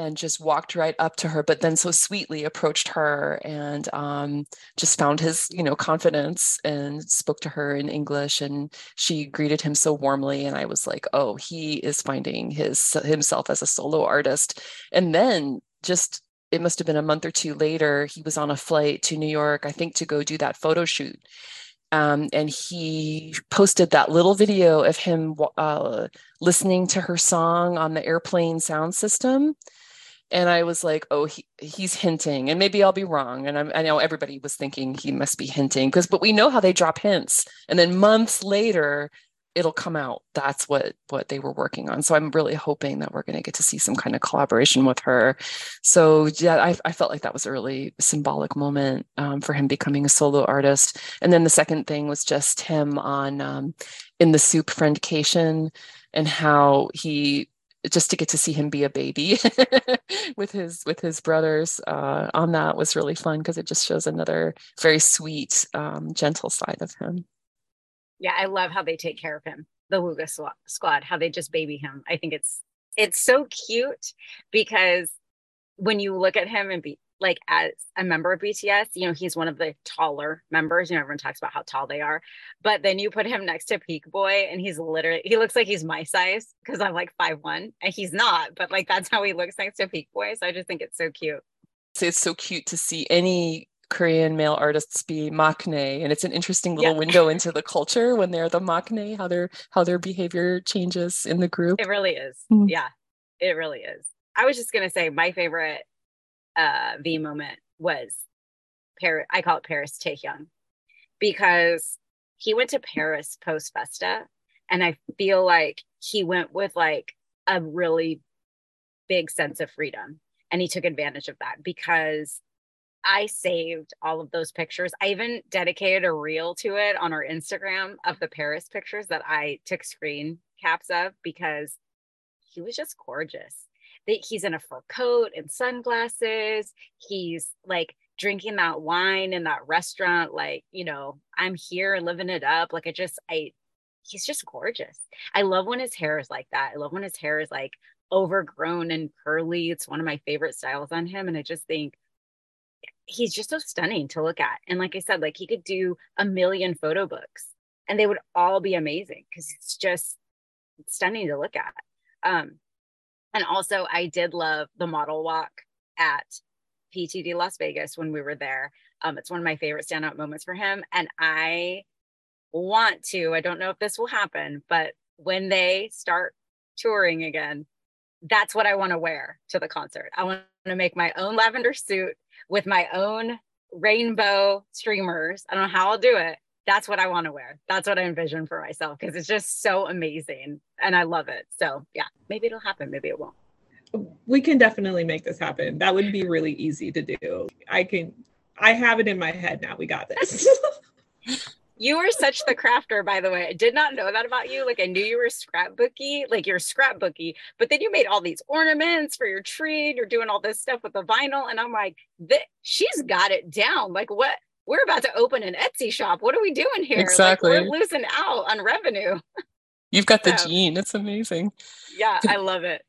and just walked right up to her, but then so sweetly approached her and um, just found his, you know, confidence and spoke to her in English. And she greeted him so warmly. And I was like, oh, he is finding his himself as a solo artist. And then just it must have been a month or two later, he was on a flight to New York, I think, to go do that photo shoot. Um, and he posted that little video of him uh, listening to her song on the airplane sound system and i was like oh he, he's hinting and maybe i'll be wrong and I'm, i know everybody was thinking he must be hinting because but we know how they drop hints and then months later it'll come out. That's what what they were working on. So i'm really hoping that we're going to get to see some kind of collaboration with her. So yeah i, I felt like that was a really symbolic moment um, for him becoming a solo artist. And then the second thing was just him on um, in the SOOP friendcation and how he just to get to see him be a baby with his with his brothers uh, on that was really fun because it just shows another very sweet um, gentle side of him yeah, I love how they take care of him. The Wooga squad, how they just baby him. I think it's it's so cute because when you look at him and be like as a member of BTS, you know, he's one of the taller members. You know, everyone talks about how tall they are. But then you put him next to Peakboy and he's literally he looks like he's my size because I'm like five one and he's not, but like that's how he looks next to Peakboy. So I just think it's so cute. So it's so cute to see any Korean male artists be maknae, and it's an interesting little yeah. window into the culture when they're the maknae, how their how their behavior changes in the group. It really is. Mm. Yeah, it really is. I was just gonna say my favorite uh, V moment was Paris. I call it Paris Taehyung because he went to Paris post Festa, and I feel like he went with like a really big sense of freedom, and he took advantage of that because I saved all of those pictures. I even dedicated a reel to it on our Instagram of the Paris pictures that I took screen caps of because he was just gorgeous. He's in a fur coat and sunglasses. He's like drinking that wine in that restaurant. Like, you know, I'm here and living it up. Like, I just, I, he's just gorgeous. I love when his hair is like that. I love when his hair is like overgrown and curly. It's one of my favorite styles on him. And I just think, he's just so stunning to look at. And like I said, like he could do a million photo books and they would all be amazing because it's just stunning to look at. Um, and also, I did love the model walk at PTD Las Vegas when we were there. Um, it's one of my favorite standout moments for him. And I want to, I don't know if this will happen, but when they start touring again, that's what I want to wear to the concert. I want to make my own lavender suit with my own rainbow streamers. I don't know how I'll do it. That's what I want to wear. That's what I envision for myself because it's just so amazing and I love it. So, yeah, maybe it'll happen, maybe it won't. We can definitely make this happen. That would be really easy to do. I can, I have it in my head now. We got this. You are such the crafter, by the way. I did not know that about you. Like I knew you were scrapbooky, like you're scrapbooky, but then you made all these ornaments for your tree. And you're doing all this stuff with the vinyl, and I'm like, she's got it down. Like what? We're about to open an Etsy shop. What are we doing here? Exactly. Like, we're losing out on revenue. You've got the so, gene. It's amazing. Yeah, I love it.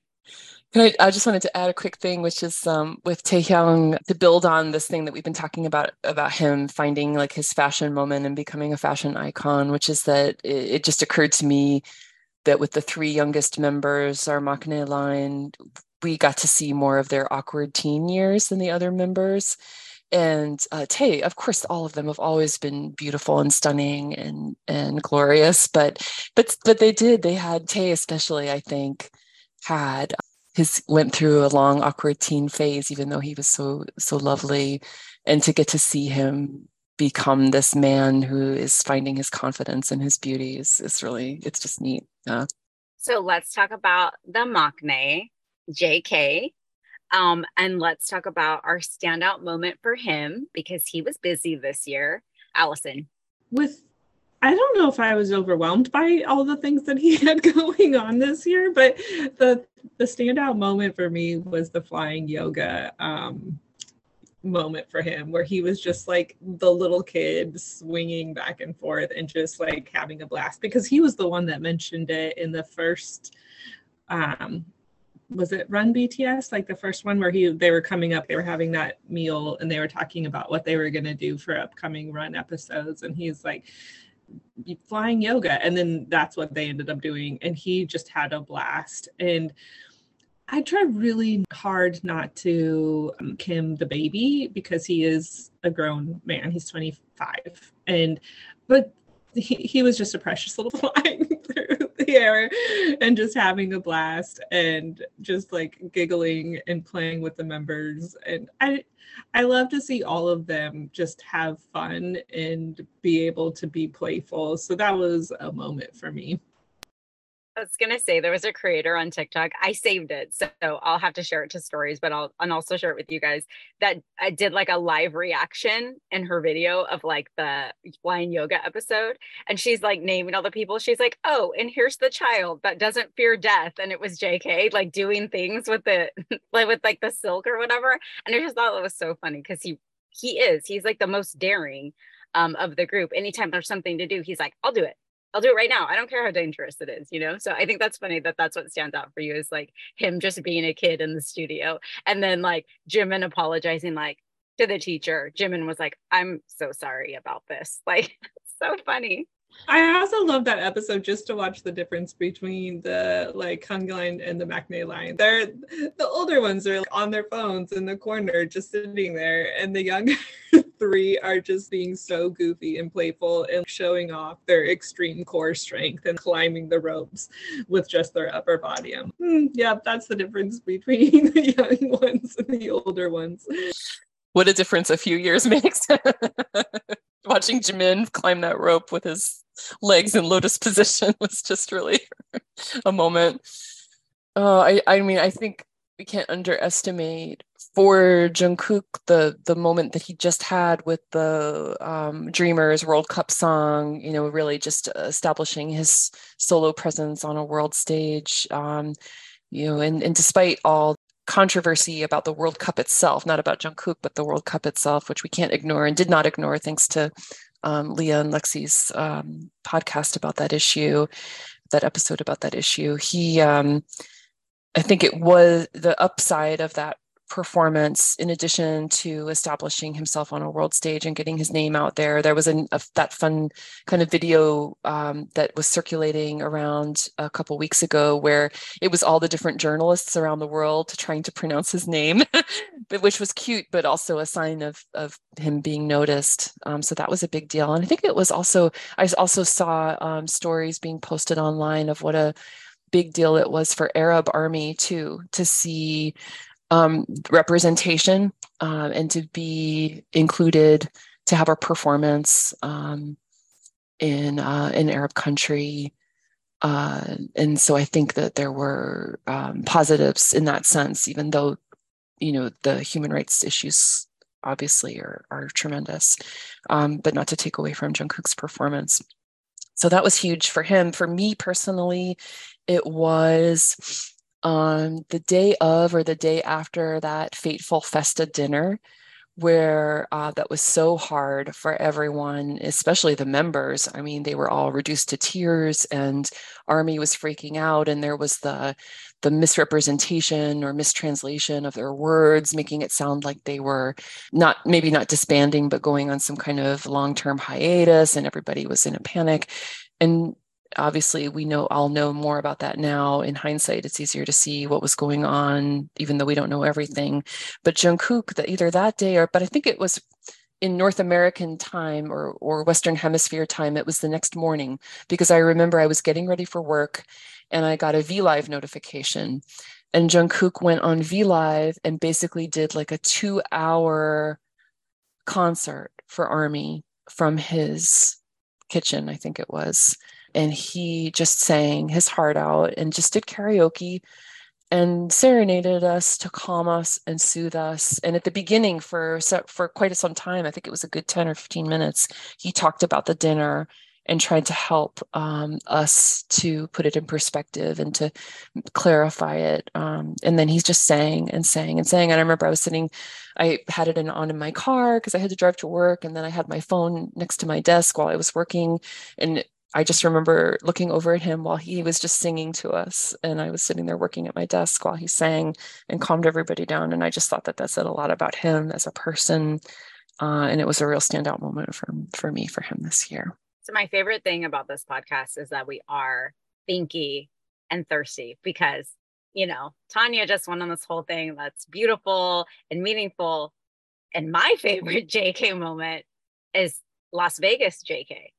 I, I, just wanted to add a quick thing, which is um, with Taehyung to build on this thing that we've been talking about about him finding like his fashion moment and becoming a fashion icon, which is that it, it just occurred to me that with the three youngest members, our maknae line, we got to see more of their awkward teen years than the other members. And uh, Tay, of course, all of them have always been beautiful and stunning and and glorious, but but but they did. They had Tay, especially, I think, had his went through a long awkward teen phase even though he was so so lovely and to get to see him become this man who is finding his confidence and his beauty is, is really it's just neat yeah so let's talk about the maknae jk um, and let's talk about our standout moment for him because he was busy this year. Allison. With I don't know if I was overwhelmed by all the things that he had going on this year, but the the standout moment for me was the flying yoga um, moment for him, where he was just like the little kid swinging back and forth and just like having a blast because he was the one that mentioned it in the first um, was it Run BTS, like the first one where he they were coming up, they were having that meal and they were talking about what they were gonna do for upcoming Run episodes, and he's like flying yoga, and then that's what they ended up doing, and he just had a blast and. I try really hard not to um, Kim the baby because he is a grown man. He's 25. And, but he, he was just a precious little flying through the air and just having a blast and just like giggling and playing with the members. And i i love to see all of them just have fun and be able to be playful. So that was a moment for me I was gonna say there was a creator on TikTok. I saved it, so I'll have to share it to stories, but I'll and also share it with you guys. That I did like a live reaction in her video of like the flying yoga episode, and she's like naming all the people. She's like, "Oh, and here's the child that doesn't fear death," and it was J.K. like doing things with the like with like the silk or whatever. And I just thought it was so funny because he he is he's like the most daring um, of the group. Anytime there's something to do, he's like, "I'll do it." I'll do it right now. I don't care how dangerous it is, you know? So I think that's funny that that's what stands out for you is like him just being a kid in the studio. And then like Jimin apologizing like to the teacher. Jimin was like, I'm so sorry about this. Like, so funny. I also love that episode just to watch the difference between the like hyung line and the maknae line. They're the older ones are like, on their phones in the corner, just sitting there, and the younger three are just being so goofy and playful and showing off their extreme core strength and climbing the ropes with just their upper body. Hmm, yeah, that's the difference between the young ones and the older ones. What a difference a few years makes. Watching Jimin climb that rope with his legs in lotus position was just really a moment. Uh, I, I mean, I think we can't underestimate for Jungkook the the moment that he just had with the um, Dreamers World Cup song. You know, really just establishing his solo presence on a world stage. Um, you know, and and despite all controversy about the World Cup itself, not about Jungkook, but the World Cup itself, which we can't ignore and did not ignore thanks to um, Leah and Lexi's um, podcast about that issue, that episode about that issue. He, um, I think it was the upside of that performance in addition to establishing himself on a world stage and getting his name out there. There was a, a that fun kind of video um, that was circulating around a couple weeks ago where it was all the different journalists around the world trying to pronounce his name but which was cute but also a sign of of him being noticed. Um, so that was a big deal. And i think it was also i also saw um, stories being posted online of what a big deal it was for arab army too to see um, representation um, and to be included to have a performance um, in uh, an Arab country. Uh, and so I think that there were um, positives in that sense, even though you know the human rights issues obviously are, are tremendous, um, but not to take away from Jungkook's performance. So that was huge for him. For me personally, it was on the day of or the day after that fateful festa dinner where uh, that was so hard for everyone especially the members. I mean they were all reduced to tears and army was freaking out and there was the the misrepresentation or mistranslation of their words making it sound like they were not maybe not disbanding but going on some kind of long-term hiatus and everybody was in a panic. And obviously we know all know more about that now. In hindsight it's easier to see what was going on even though we don't know everything. But jungkook that either that day or but i think it was in north american time or or western hemisphere time it was the next morning because i remember i was getting ready for work and i got a v live notification. And jungkook went on v live and basically did like a 2 hour concert for army from his kitchen i think it was and he just sang his heart out and just did karaoke and serenaded us to calm us and soothe us. And at the beginning, for for quite some time, I think it was a good ten or fifteen minutes, he talked about the dinner and tried to help um, us to put it in perspective and to clarify it. Um, and then he's just sang and sang and sang. And I remember I was sitting, I had it in, on in my car because I had to drive to work, and then I had my phone next to my desk while I was working, and I just remember looking over at him while he was just singing to us. And I was sitting there working at my desk while he sang and calmed everybody down. And I just thought that that said a lot about him as a person. Uh, and it was a real standout moment for, for me, for him this year. So, my favorite thing about this podcast is that we are thinky and thirsty because, you know, Tanya just went on this whole thing that's beautiful and meaningful. And my favorite JK moment is Las Vegas JK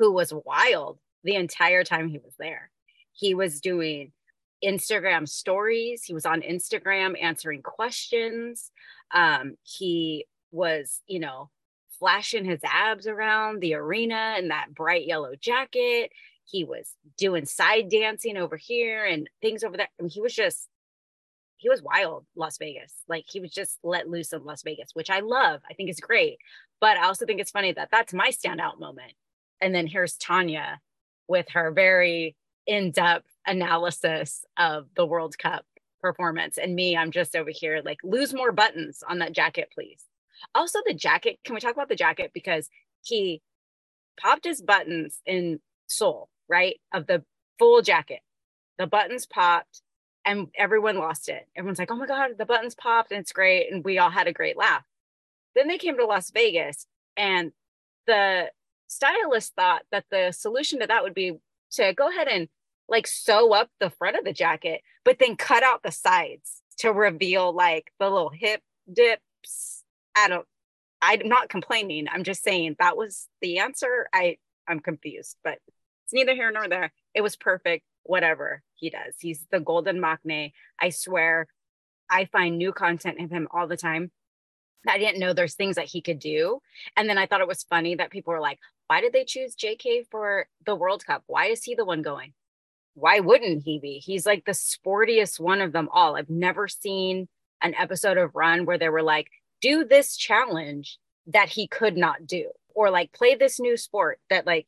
who was wild the entire time he was there. He was doing Instagram stories, he was on Instagram answering questions. Um, he was, you know, flashing his abs around the arena in that bright yellow jacket. He was doing side dancing over here and things over there. I mean, he was just, he was wild, Las Vegas. Like he was just let loose in Las Vegas, which I love. I think is great. But I also think it's funny that that's my standout moment and then here's Tanya with her very in-depth analysis of the World Cup performance. And me, I'm just over here like lose more buttons on that jacket, please. Also, the jacket, can we talk about the jacket? Because he popped his buttons in Seoul, right? Of the full jacket. The buttons popped and everyone lost it. Everyone's like, oh my God, the buttons popped and it's great. And we all had a great laugh. Then they came to Las Vegas and the stylists thought that the solution to that would be to go ahead and like sew up the front of the jacket, but then cut out the sides to reveal like the little hip dips. I don't, I'm not complaining. I'm just saying that was the answer. I, I'm confused, but it's neither here nor there. It was perfect. Whatever he does, he's the golden maknae. I swear, I find new content of him all the time. I didn't know there's things that he could do. And then I thought it was funny that people were like, why did they choose JK for the World Cup? Why is he the one going? Why wouldn't he be? He's like the sportiest one of them all. I've never seen an episode of Run where they were like, do this challenge that he could not do, or like play this new sport that like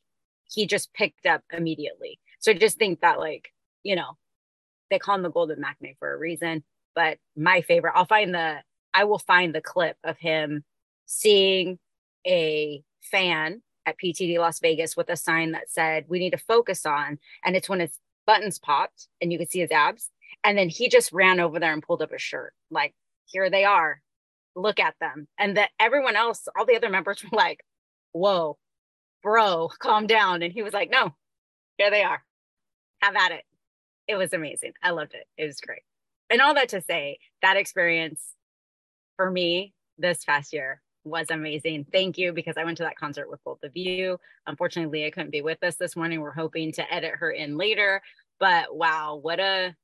he just picked up immediately. So I just think that like, you know, they call him the golden maknae for a reason. But my favorite, I'll find the I will find the clip of him seeing a fan at PTD Las Vegas with a sign that said, We need to focus on. And it's when his buttons popped and you could see his abs. And then he just ran over there and pulled up his shirt. Like, here they are. Look at them. And that everyone else, all the other members were like, Whoa, bro, calm down. And he was like, No, here they are. Have at it. It was amazing. I loved it. It was great. And all that to say, that experience for me this past year was amazing. Thank you because I went to that concert with both of you. Unfortunately, Leah couldn't be with us this morning. We're hoping to edit her in later, but wow, what a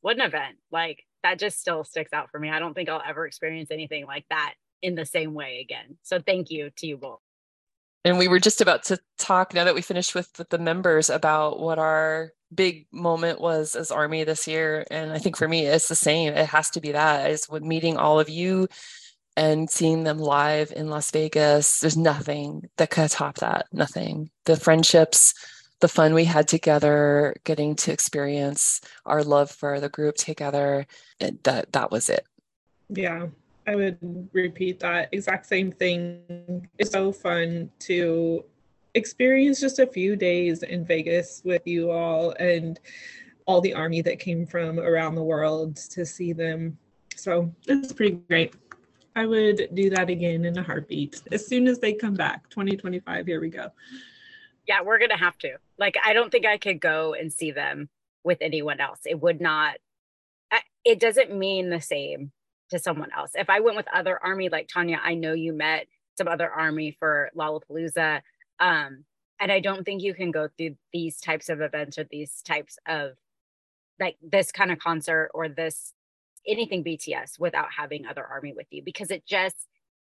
what an event. Like that just still sticks out for me. I don't think I'll ever experience anything like that in the same way again. So thank you to you both. And we were just about to talk now that we finished with the members about what our big moment was as army this year and i think for me it's the same. It has to be that is with meeting all of you and seeing them live in las vegas there's nothing that could top that nothing. The friendships the fun we had together getting to experience our love for the group together that that was it. Yeah i would repeat that exact same thing. It's so fun to experienced just a few days in Vegas with you all and all the army that came from around the world to see them. So it's pretty great. I would do that again in a heartbeat as soon as they come back. 2025, here we go. Yeah, we're going to have to. Like, I don't think I could go and see them with anyone else. It would not, it doesn't mean the same to someone else. If I went with other army, like Tanya, I know you met some other army for Lollapalooza. Um, and I don't think you can go through these types of events or these types of like this kind of concert or this anything BTS without having other army with you because it just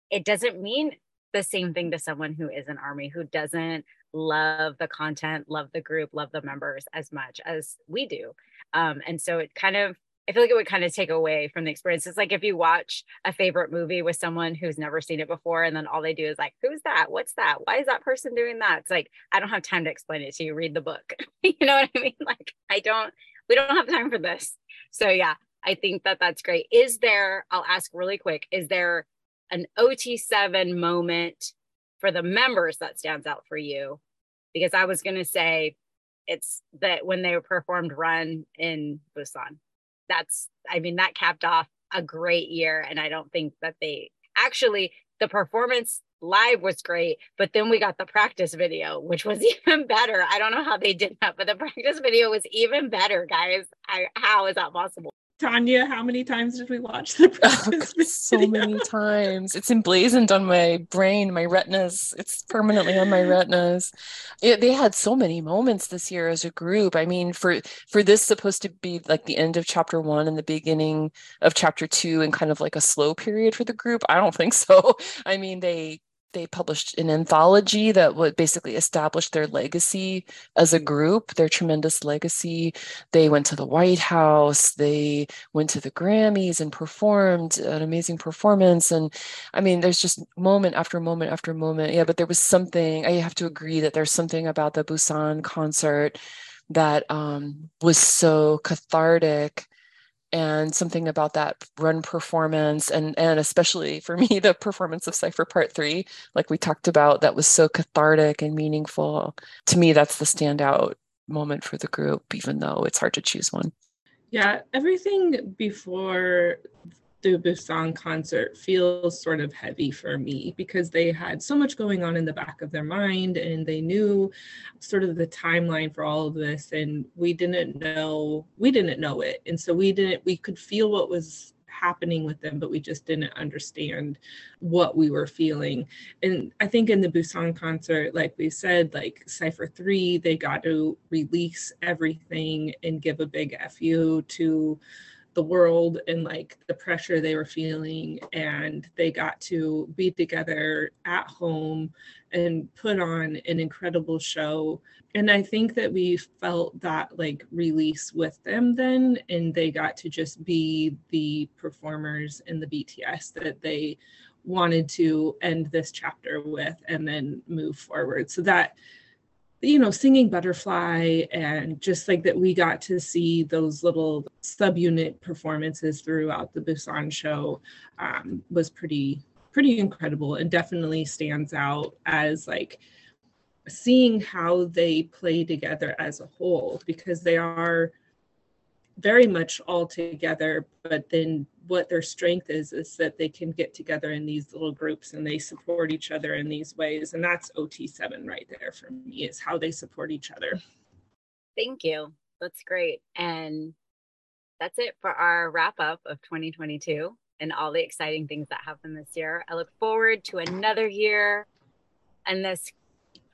it doesn't mean the same thing to someone who is an army who doesn't love the content, love the group, love the members as much as we do. Um, and so it kind of I feel like it would kind of take away from the experience. It's like if you watch a favorite movie with someone who's never seen it before, and then all they do is like, who's that? What's that? Why is that person doing that? It's like, I don't have time to explain it to you. Read the book. you know what I mean? Like, I don't, we don't have time for this. So, yeah, I think that that's great. Is there, I'll ask really quick, is there an OT7 moment for the members that stands out for you? because I was going to say it's that when they performed Run in Busan. That's, I mean, that capped off a great year. And I don't think that they actually, the performance live was great, but then we got the practice video, which was even better. I don't know how they did that, but the practice video was even better, guys. I, how is that possible? Tanya, how many times did we watch the practice oh, so many times. It's emblazoned on my brain, my retinas. It's permanently on my retinas. It, they had so many moments this year as a group. I mean, for for this supposed to be like the end of chapter one and the beginning of chapter two, and kind of like a slow period for the group. I don't think so. I mean, they they published an anthology that would basically establish their legacy as a group, their tremendous legacy. They went to the White House, they went to the Grammys and performed an amazing performance. And I mean, there's just moment after moment after moment. Yeah, but there was something, I have to agree that there's something about the Busan concert that um, was so cathartic and something about that run performance and and especially for me the performance of cypher part three like we talked about that was so cathartic and meaningful. To me that's the standout moment for the group even though it's hard to choose one. Yeah everything before the Busan concert feels sort of heavy for me because they had so much going on in the back of their mind and they knew sort of the timeline for all of this and we didn't know we didn't know it. And so we didn't we could feel what was happening with them but we just didn't understand what we were feeling. And i think in the busan concert like we said like cypher 3 they got to release everything and give a big fu to the world and like the pressure they were feeling and they got to be together at home and put on an incredible show. And i think that we felt that like release with them then and they got to just be the performers in the bts that they wanted to end this chapter with and then move forward. So that you know, singing Butterfly and just like that we got to see those little subunit performances throughout the Busan show um, was pretty, pretty incredible and definitely stands out as like seeing how they play together as a whole because they are very much all together, but then what their strength is is that they can get together in these little groups and they support each other in these ways. And that's ot7 right there for me is how they support each other. Thank you. That's great. And that's it for our wrap up of 2022 and all the exciting things that happen this year. I look forward to another year and this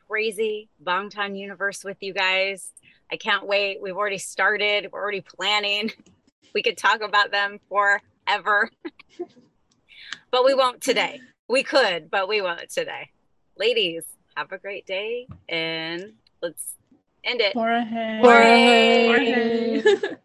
crazy bangtan universe with you guys i can't wait we've already started we're already planning we could talk about them for ever. but we won't today. We could, but we won't today. Ladies, have a great day and let's end it. Jorge. Jorge. Jorge.